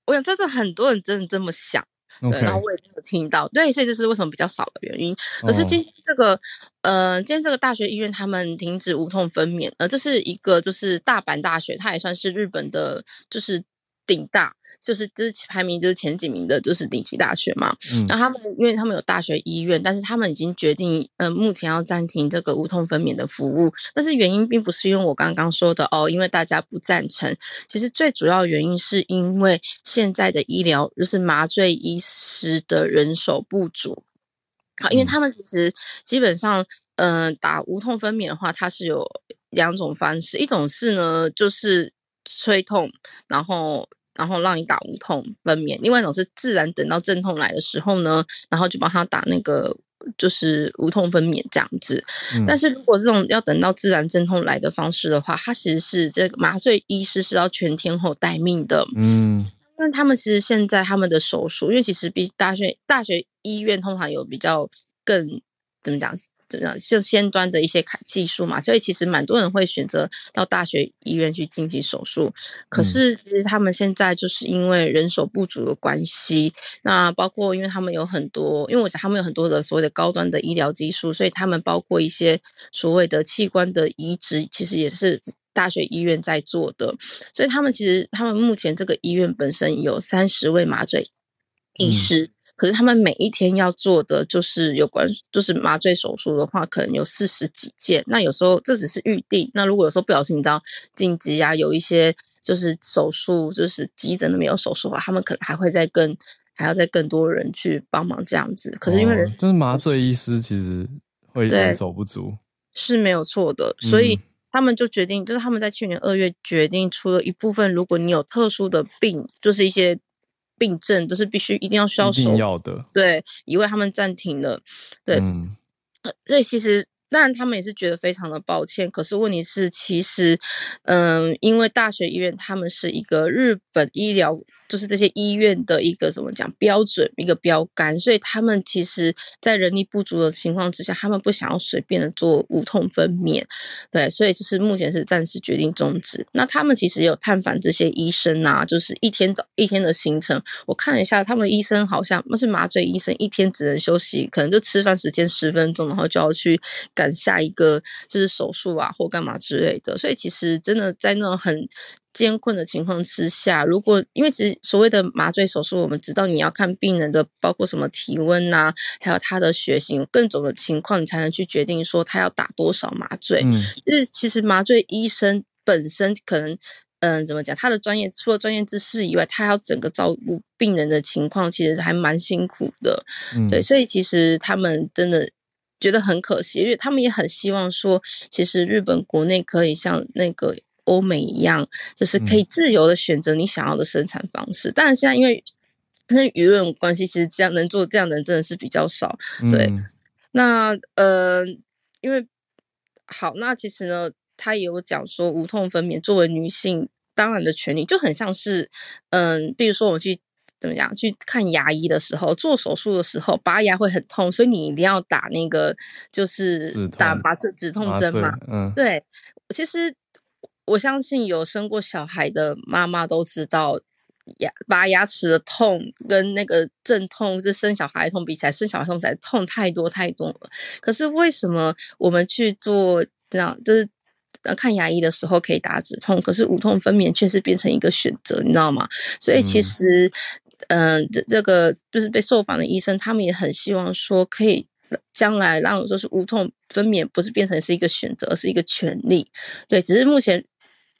我想，真的很多人真的这么想.对，然后我也没有听到，对，所以这是为什么比较少的原因。可是今天这个，oh. 呃，今天这个大学医院他们停止无痛分娩，呃，这是一个就是大阪大学，它也算是日本的，就是顶大。就是就是排名就是前几名的，就是顶级大学嘛。嗯，那他们因为他们有大学医院，但是他们已经决定，嗯、呃，目前要暂停这个无痛分娩的服务。但是原因并不是因为我刚刚说的哦，因为大家不赞成。其实最主要原因是因为现在的医疗就是麻醉医师的人手不足。好，因为他们其实基本上，嗯、呃，打无痛分娩的话，它是有两种方式，一种是呢就是催痛，然后。然后让你打无痛分娩，另外一种是自然等到阵痛来的时候呢，然后就帮他打那个就是无痛分娩这样子。嗯、但是如果这种要等到自然阵痛来的方式的话，它其实是这个麻醉医师是要全天候待命的。嗯，那他们其实现在他们的手术，因为其实比大学大学医院通常有比较更怎么讲？就先端的一些技术嘛，所以其实蛮多人会选择到大学医院去进行手术。可是其实他们现在就是因为人手不足的关系，那包括因为他们有很多，因为我想他们有很多的所谓的高端的医疗技术，所以他们包括一些所谓的器官的移植，其实也是大学医院在做的。所以他们其实他们目前这个医院本身有三十位麻醉医师。嗯可是他们每一天要做的就是有关，就是麻醉手术的话，可能有四十几件。那有时候这只是预定，那如果有时候不小心你知道紧急啊，有一些就是手术，就是急诊的没有手术的话，他们可能还会再跟还要再更多人去帮忙这样子。可是因为人、哦、就是麻醉医师其实会人手不足，是没有错的，所以他们就决定，就是他们在去年二月决定，出了一部分，如果你有特殊的病，就是一些。病症都是必须一定要需要手，要的。对，以为他们暂停了，对，嗯，所以其实当然他们也是觉得非常的抱歉。可是问题是，其实，嗯，因为大学医院他们是一个日本医疗。就是这些医院的一个怎么讲标准，一个标杆，所以他们其实，在人力不足的情况之下，他们不想要随便的做无痛分娩，对，所以就是目前是暂时决定终止。那他们其实有探访这些医生啊，就是一天早一天的行程，我看了一下，他们医生好像那是麻醉医生，一天只能休息，可能就吃饭时间十分钟，然后就要去赶下一个就是手术啊或干嘛之类的，所以其实真的在那种很。艰困的情况之下，如果因为其实所谓的麻醉手术，我们知道你要看病人的包括什么体温呐、啊，还有他的血型各种的情况，你才能去决定说他要打多少麻醉。嗯，就是其实麻醉医生本身可能，嗯、呃，怎么讲，他的专业除了专业知识以外，他要整个照顾病人的情况，其实还蛮辛苦的。嗯，对，所以其实他们真的觉得很可惜，因为他们也很希望说，其实日本国内可以像那个。欧美一样，就是可以自由的选择你想要的生产方式。当然，现在因为那舆论关系，其实这样能做这样的人真的是比较少。对，嗯、那呃，因为好，那其实呢，他也有讲说，无痛分娩作为女性当然的权利，就很像是嗯、呃，比如说我们去怎么讲，去看牙医的时候，做手术的时候，拔牙会很痛，所以你一定要打那个就是打麻醉止痛针嘛。嗯，对，其实。我相信有生过小孩的妈妈都知道，牙拔牙齿的痛跟那个阵痛，就生小孩痛比起来，生小孩痛才痛太多太多了。可是为什么我们去做这样，就是看牙医的时候可以打止痛，可是无痛分娩却是变成一个选择，你知道吗？所以其实，嗯，这、呃、这个就是被受访的医生，他们也很希望说，可以将来让我说是无痛分娩，不是变成是一个选择，而是一个权利。对，只是目前。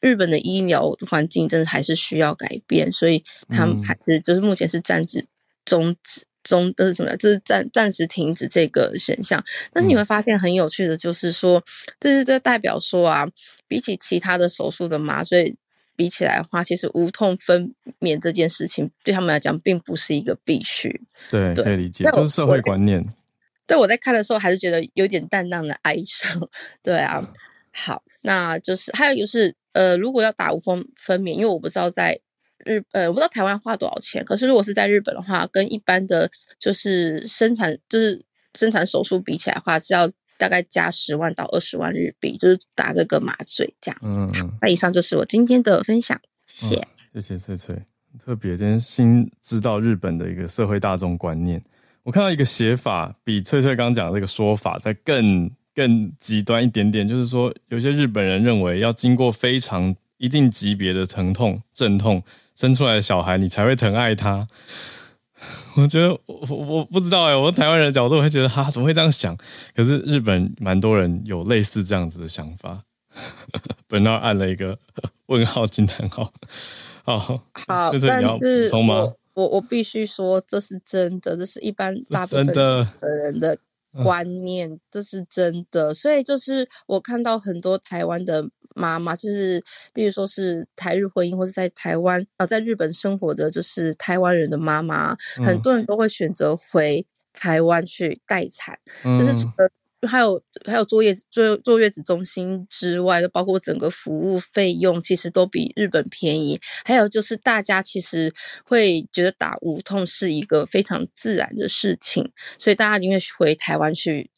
日本的医疗环境真的还是需要改变，所以他们还是就是目前是暂时终止终的是怎么样？就是暂暂时停止这个选项。但是你会发现很有趣的，就是说，这是这代表说啊，比起其他的手术的麻醉比起来的话，其实无痛分娩这件事情对他们来讲并不是一个必须。对，可以理解，就是社会观念。对，我在看的时候还是觉得有点淡淡的哀伤。[LAUGHS] 对啊，好，那就是还有就是。呃，如果要打无痛分娩，因为我不知道在日，呃，我不知道台湾花多少钱。可是如果是在日本的话，跟一般的就是生产就是生产手术比起来的话，是要大概加十万到二十万日币，就是打这个麻醉这样。嗯，嗯，好，那以上就是我今天的分享，谢谢。哦、谢谢翠翠，特别今天新知道日本的一个社会大众观念。我看到一个写法，比翠翠刚刚讲的这个说法在更。更极端一点点，就是说，有些日本人认为要经过非常一定级别的疼痛、阵痛生出来的小孩，你才会疼爱他。我觉得我我不知道哎，我台湾人的角度我会觉得他，怎么会这样想？可是日本蛮多人有类似这样子的想法。本来按了一个 [LAUGHS] 问号惊叹号。好，好，就是你要补充吗？我我，我必须说，这是真的，这是一般大部分的人的。观念，这是真的，所以就是我看到很多台湾的妈妈，就是比如说是台日婚姻，或是在台湾啊，在日本生活的，就是台湾人的妈妈，很多人都会选择回台湾去待产，就是除了。还有还有坐月子坐坐月子中心之外，就包括整个服务费用，其实都比日本便宜。还有就是大家其实会觉得打无痛是一个非常自然的事情，所以大家宁愿回台湾去，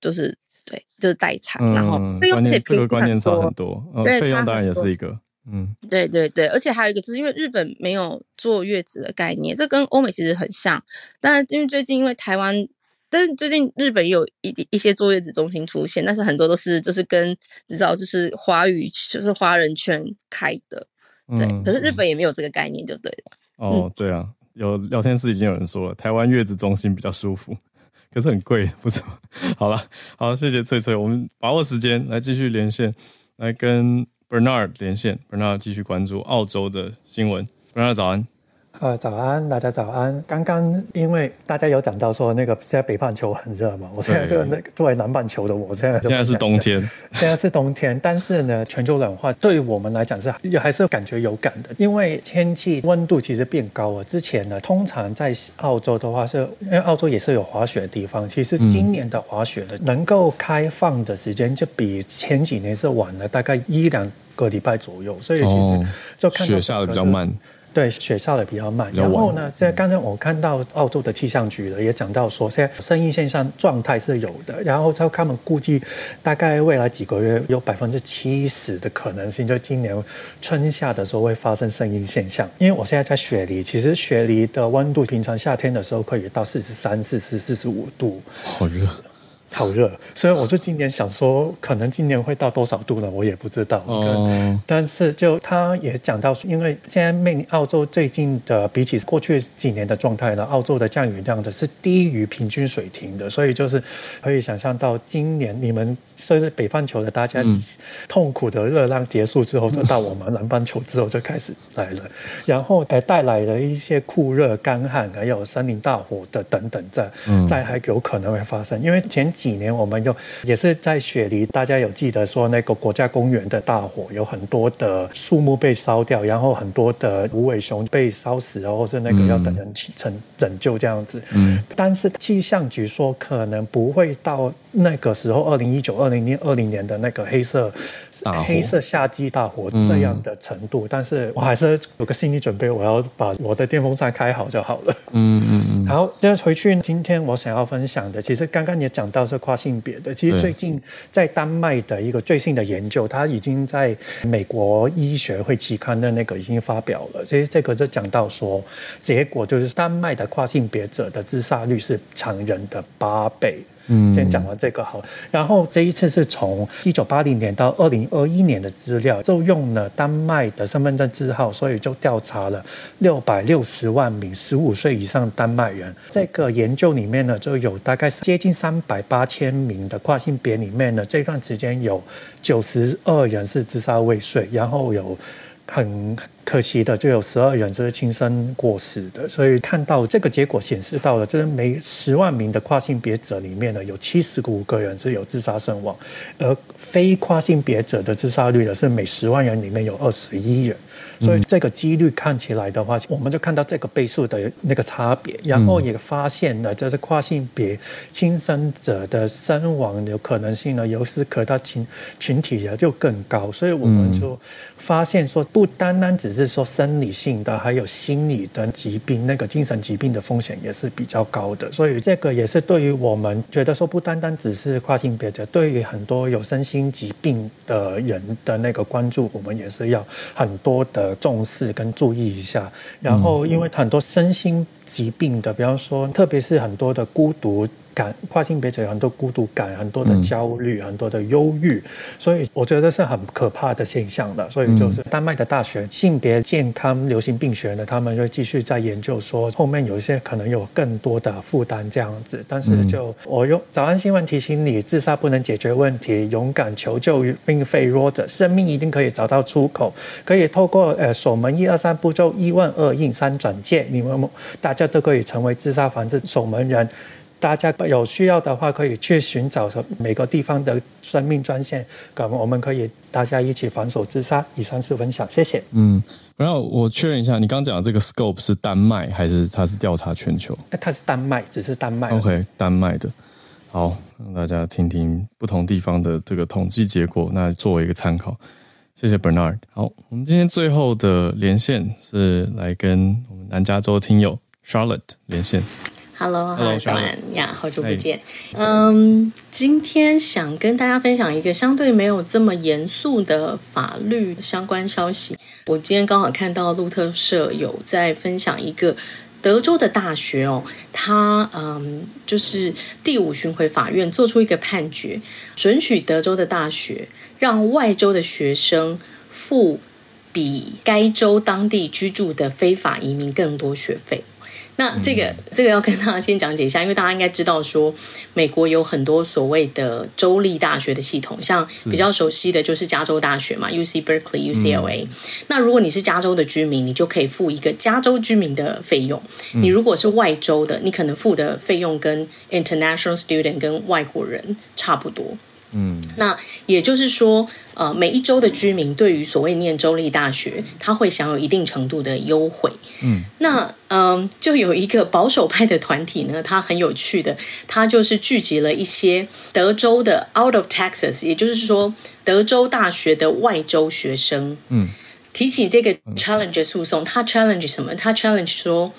就是对，就是待产，嗯、然后费用这个观念差很多，费用当然也是一个，嗯，对对对，而且还有一个就是因为日本没有坐月子的概念，这跟欧美其实很像，但是因为最近因为台湾。但是最近日本也有一一些坐月子中心出现，但是很多都是就是跟至少就是华语就是华人圈开的，对。嗯、可是日本也没有这个概念，就对了。哦，嗯、对啊，有聊天室已经有人说了，台湾月子中心比较舒服，[LAUGHS] 可是很贵，不错？好了，好，谢谢翠翠，我们把握时间来继续连线，来跟 Bernard 连线，Bernard 继续关注澳洲的新闻，Bernard 早安。呃，早安，大家早安。刚刚因为大家有讲到说那个现在北半球很热嘛，我现在就那作为南半球的我现在就现在是冬天，[LAUGHS] 现在是冬天，但是呢，全球暖化对于我们来讲是也还是感觉有感的，因为天气温度其实变高了。之前呢，通常在澳洲的话是，因为澳洲也是有滑雪的地方，其实今年的滑雪的能够开放的时间就比前几年是晚了大概一两个礼拜左右，所以其实就看到雪下的比较慢。对，雪下的比较慢。然后呢，现在刚才我看到澳洲的气象局了，也讲到说，现在声音现象状态是有的。然后他们估计，大概未来几个月有百分之七十的可能性，就今年春夏的时候会发生声音现象。因为我现在在雪梨，其实雪梨的温度平常夏天的时候可以到四十三、四十、四十五度，好热。好热，所以我就今年想说，可能今年会到多少度呢？我也不知道。哦。但是就他也讲到，因为现在面临澳洲最近的比起过去几年的状态呢，澳洲的降雨量的是低于平均水平的，所以就是可以想象到今年你们甚至北半球的大家痛苦的热浪结束之后，就到我们 [LAUGHS] 南半球之后就开始来了，然后呃带来了一些酷热、干旱，还有森林大火的等等在在还有可能会发生，因为前。几年我们又也是在雪梨，大家有记得说那个国家公园的大火，有很多的树木被烧掉，然后很多的无尾熊被烧死，然后是那个要等人去拯拯救这样子。嗯，但是气象局说可能不会到那个时候，二零一九、二零二零年的那个黑色黑色夏季大火这样的程度，但是我还是有个心理准备，我要把我的电风扇开好就好了。嗯嗯嗯。好，那回去今天我想要分享的，其实刚刚也讲到。是跨性别的。其实最近在丹麦的一个最新的研究，它已经在美国医学会期刊的那个已经发表了。其实这个就讲到说，结果就是丹麦的跨性别者的自杀率是常人的八倍。嗯，先讲完这个好。然后这一次是从一九八零年到二零二一年的资料，就用了丹麦的身份证字号，所以就调查了六百六十万名十五岁以上丹麦人。这个研究里面呢，就有大概接近三百八千名的跨性别里面呢，这段时间有九十二人是自杀未遂，然后有很。可惜的，就有十二人是轻生过世的，所以看到这个结果显示到了，就是每十万名的跨性别者里面呢，有七十五个人是有自杀身亡，而非跨性别者的自杀率呢是每十万人里面有二十一人，所以这个几率看起来的话，我们就看到这个倍数的那个差别，然后也发现了就是跨性别亲生者的身亡的可能性呢，尤其是可到群群体也就更高，所以我们就发现说，不单单只。是说生理性的，还有心理的疾病，那个精神疾病的风险也是比较高的，所以这个也是对于我们觉得说，不单单只是跨性别者，对于很多有身心疾病的人的那个关注，我们也是要很多的重视跟注意一下。然后，因为很多身心疾病的，比方说，特别是很多的孤独。感跨性别者有很多孤独感，很多的焦虑，嗯、很多的忧郁，所以我觉得这是很可怕的现象的。所以就是丹麦的大学性别健康流行病学呢，他们就继续在研究说，后面有一些可能有更多的负担这样子。但是就我用早安新闻提醒你，自杀不能解决问题，勇敢求救并非弱者，生命一定可以找到出口，可以透过呃守门一二三步骤，一问二应三转介，你们大家都可以成为自杀防治守门人。大家有需要的话，可以去寻找每个地方的生命专线，咁我们可以大家一起防守自杀。以上是分享，谢谢。嗯，然后我确认一下，你刚刚讲的这个 scope 是丹麦还是它是调查全球？它是丹麦，只是丹麦。OK，丹麦的。好，让大家听听不同地方的这个统计结果，那作为一个参考。谢谢 Bernard。好，我们今天最后的连线是来跟我们南加州听友 Charlotte 连线。Hello，早安呀，好久不见。嗯，今天想跟大家分享一个相对没有这么严肃的法律相关消息。我今天刚好看到路透社有在分享一个德州的大学哦，它嗯，就是第五巡回法院做出一个判决，准许德州的大学让外州的学生付比该州当地居住的非法移民更多学费。那这个、嗯、这个要跟大家先讲解一下，因为大家应该知道说，美国有很多所谓的州立大学的系统，像比较熟悉的就是加州大学嘛，UC Berkeley、UCLA。那如果你是加州的居民，你就可以付一个加州居民的费用；你如果是外州的，你可能付的费用跟 international student 跟外国人差不多。嗯，那也就是说，呃，每一州的居民对于所谓念州立大学，他会享有一定程度的优惠。嗯，那嗯、呃，就有一个保守派的团体呢，他很有趣的，他就是聚集了一些德州的 out of Texas，也就是说德州大学的外州学生。嗯，提起这个 challenge 诉讼，他 challenge 什么？他 challenge 说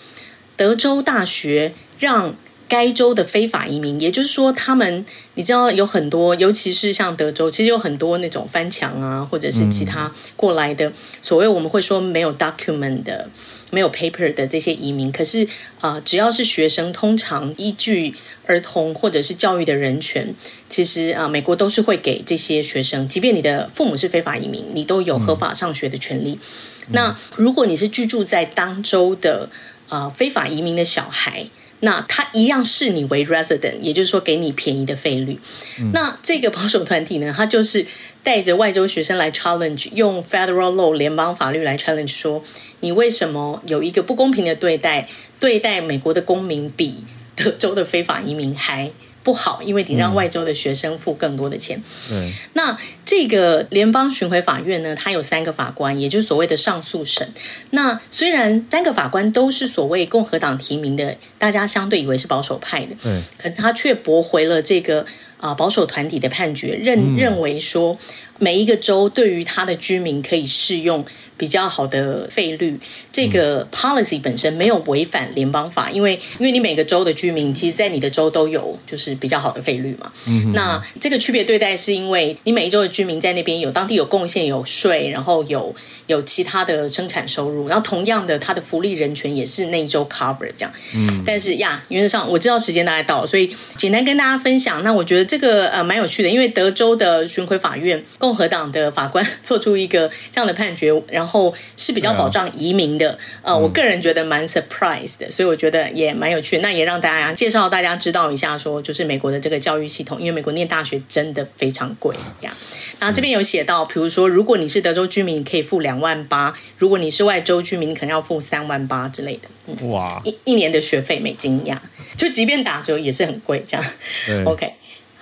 德州大学让。该州的非法移民，也就是说，他们你知道有很多，尤其是像德州，其实有很多那种翻墙啊，或者是其他过来的，所谓我们会说没有 document 的、没有 paper 的这些移民。可是啊、呃，只要是学生，通常依据儿童或者是教育的人权，其实啊、呃，美国都是会给这些学生，即便你的父母是非法移民，你都有合法上学的权利。嗯、那如果你是居住在当州的啊、呃，非法移民的小孩。那他一样视你为 resident，也就是说给你便宜的费率。嗯、那这个保守团体呢，他就是带着外州学生来 challenge，用 federal law 联邦法律来 challenge，说你为什么有一个不公平的对待，对待美国的公民比德州的非法移民还不好，因为你让外州的学生付更多的钱。嗯，那这个联邦巡回法院呢，它有三个法官，也就是所谓的上诉审。那虽然三个法官都是所谓共和党提名的，大家相对以为是保守派的，嗯，可是他却驳回了这个啊保守团体的判决，认认为说每一个州对于他的居民可以适用。比较好的费率，这个 policy 本身没有违反联邦法，因为因为你每个州的居民，其实，在你的州都有就是比较好的费率嘛。嗯，那这个区别对待是因为你每一州的居民在那边有当地有贡献、有税，然后有有其他的生产收入，然后同样的，他的福利人权也是那一州 cover 这样。嗯，但是呀，原则上我知道时间大概到了，所以简单跟大家分享。那我觉得这个呃蛮有趣的，因为德州的巡回法院共和党的法官做出一个这样的判决，然后。是比较保障移民的，呃，我个人觉得蛮 surprise 的，所以我觉得也蛮有趣的。那也让大家介绍大家知道一下，说就是美国的这个教育系统，因为美国念大学真的非常贵呀。然后这边有写到，比如说如果你是德州居民，可以付两万八；如果你是外州居民，可能要付三万八之类的。嗯、哇，一一年的学费美金呀，就即便打折也是很贵，这样。对 OK。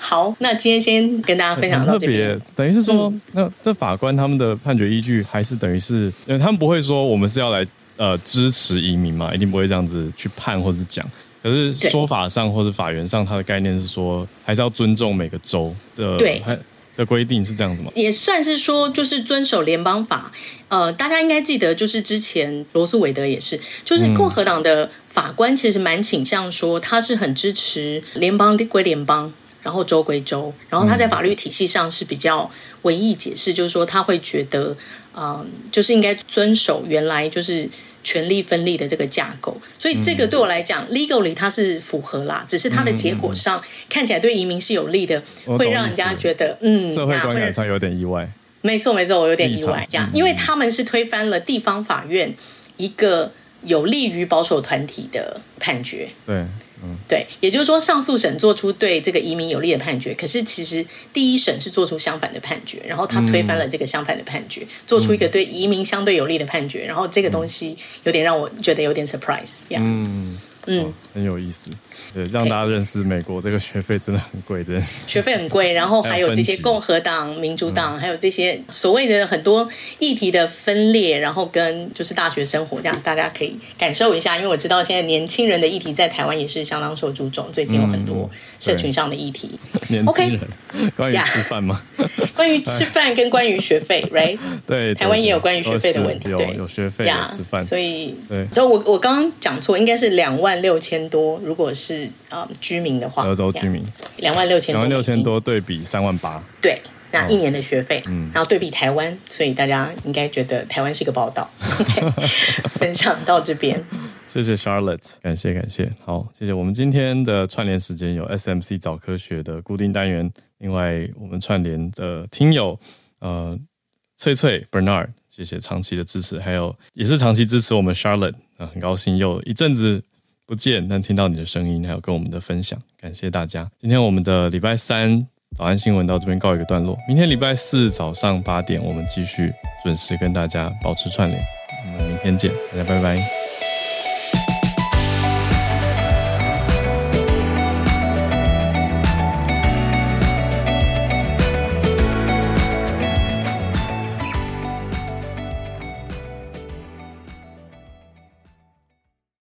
好，那今天先跟大家分享到这边。特别等于是说，嗯、那这法官他们的判决依据还是等于是，因为他们不会说我们是要来呃支持移民嘛，一定不会这样子去判或者讲。可是说法上或者法源上，它的概念是说，还是要尊重每个州的对的规定，是这样子吗？也算是说，就是遵守联邦法。呃，大家应该记得，就是之前罗素韦德也是，就是共和党的法官其实蛮倾向说，他是很支持联邦归联邦。然后州归州，然后他在法律体系上是比较文艺解释，嗯、就是说他会觉得，嗯、呃，就是应该遵守原来就是权力分立的这个架构，所以这个对我来讲、嗯、，legally 它是符合啦，只是它的结果上、嗯、看起来对移民是有利的，会让人家觉得，嗯，社会观感上有点意外。没错，没错，我有点意外，这样，因为他们是推翻了地方法院一个有利于保守团体的判决，对。嗯对，也就是说，上诉审做出对这个移民有利的判决，可是其实第一审是做出相反的判决，然后他推翻了这个相反的判决，做出一个对移民相对有利的判决，然后这个东西有点让我觉得有点 surprise，yeah. 嗯。嗯、哦，很有意思，对，让大家认识美国这个学费真的很贵，真的。学费很贵，然后还有这些共和党、民主党，还有这些所谓的很多议题的分裂，然后跟就是大学生活这样，大家可以感受一下。因为我知道现在年轻人的议题在台湾也是相当受注重，最近有很多社群上的议题。嗯、[LAUGHS] 年轻人，Okay. 关于吃饭吗？Yeah. [LAUGHS] 关于吃饭跟关于学费，right？[LAUGHS] 对，台湾也有关于学费的问题，对，有学费呀，吃饭，所以，对，所以我我刚刚讲错，应该是两万。六千多，如果是啊、呃、居民的话，德州居民两万六千多，两万六千多对比三万八，对，那一年的学费，嗯，然后对比台湾，所以大家应该觉得台湾是个宝岛。[LAUGHS] [LAUGHS] 分享到这边，谢谢 Charlotte，感谢感谢，好，谢谢。我们今天的串联时间有 SMC 早科学的固定单元，另外我们串联的听友呃翠翠 Bernard，谢谢长期的支持，还有也是长期支持我们 Charlotte。很高兴又一阵子不见，但听到你的声音，还有跟我们的分享，感谢大家。今天我们的礼拜三早安新闻到这边告一个段落，明天礼拜四早上八点，我们继续准时跟大家保持串联。我们明天见，大家拜拜。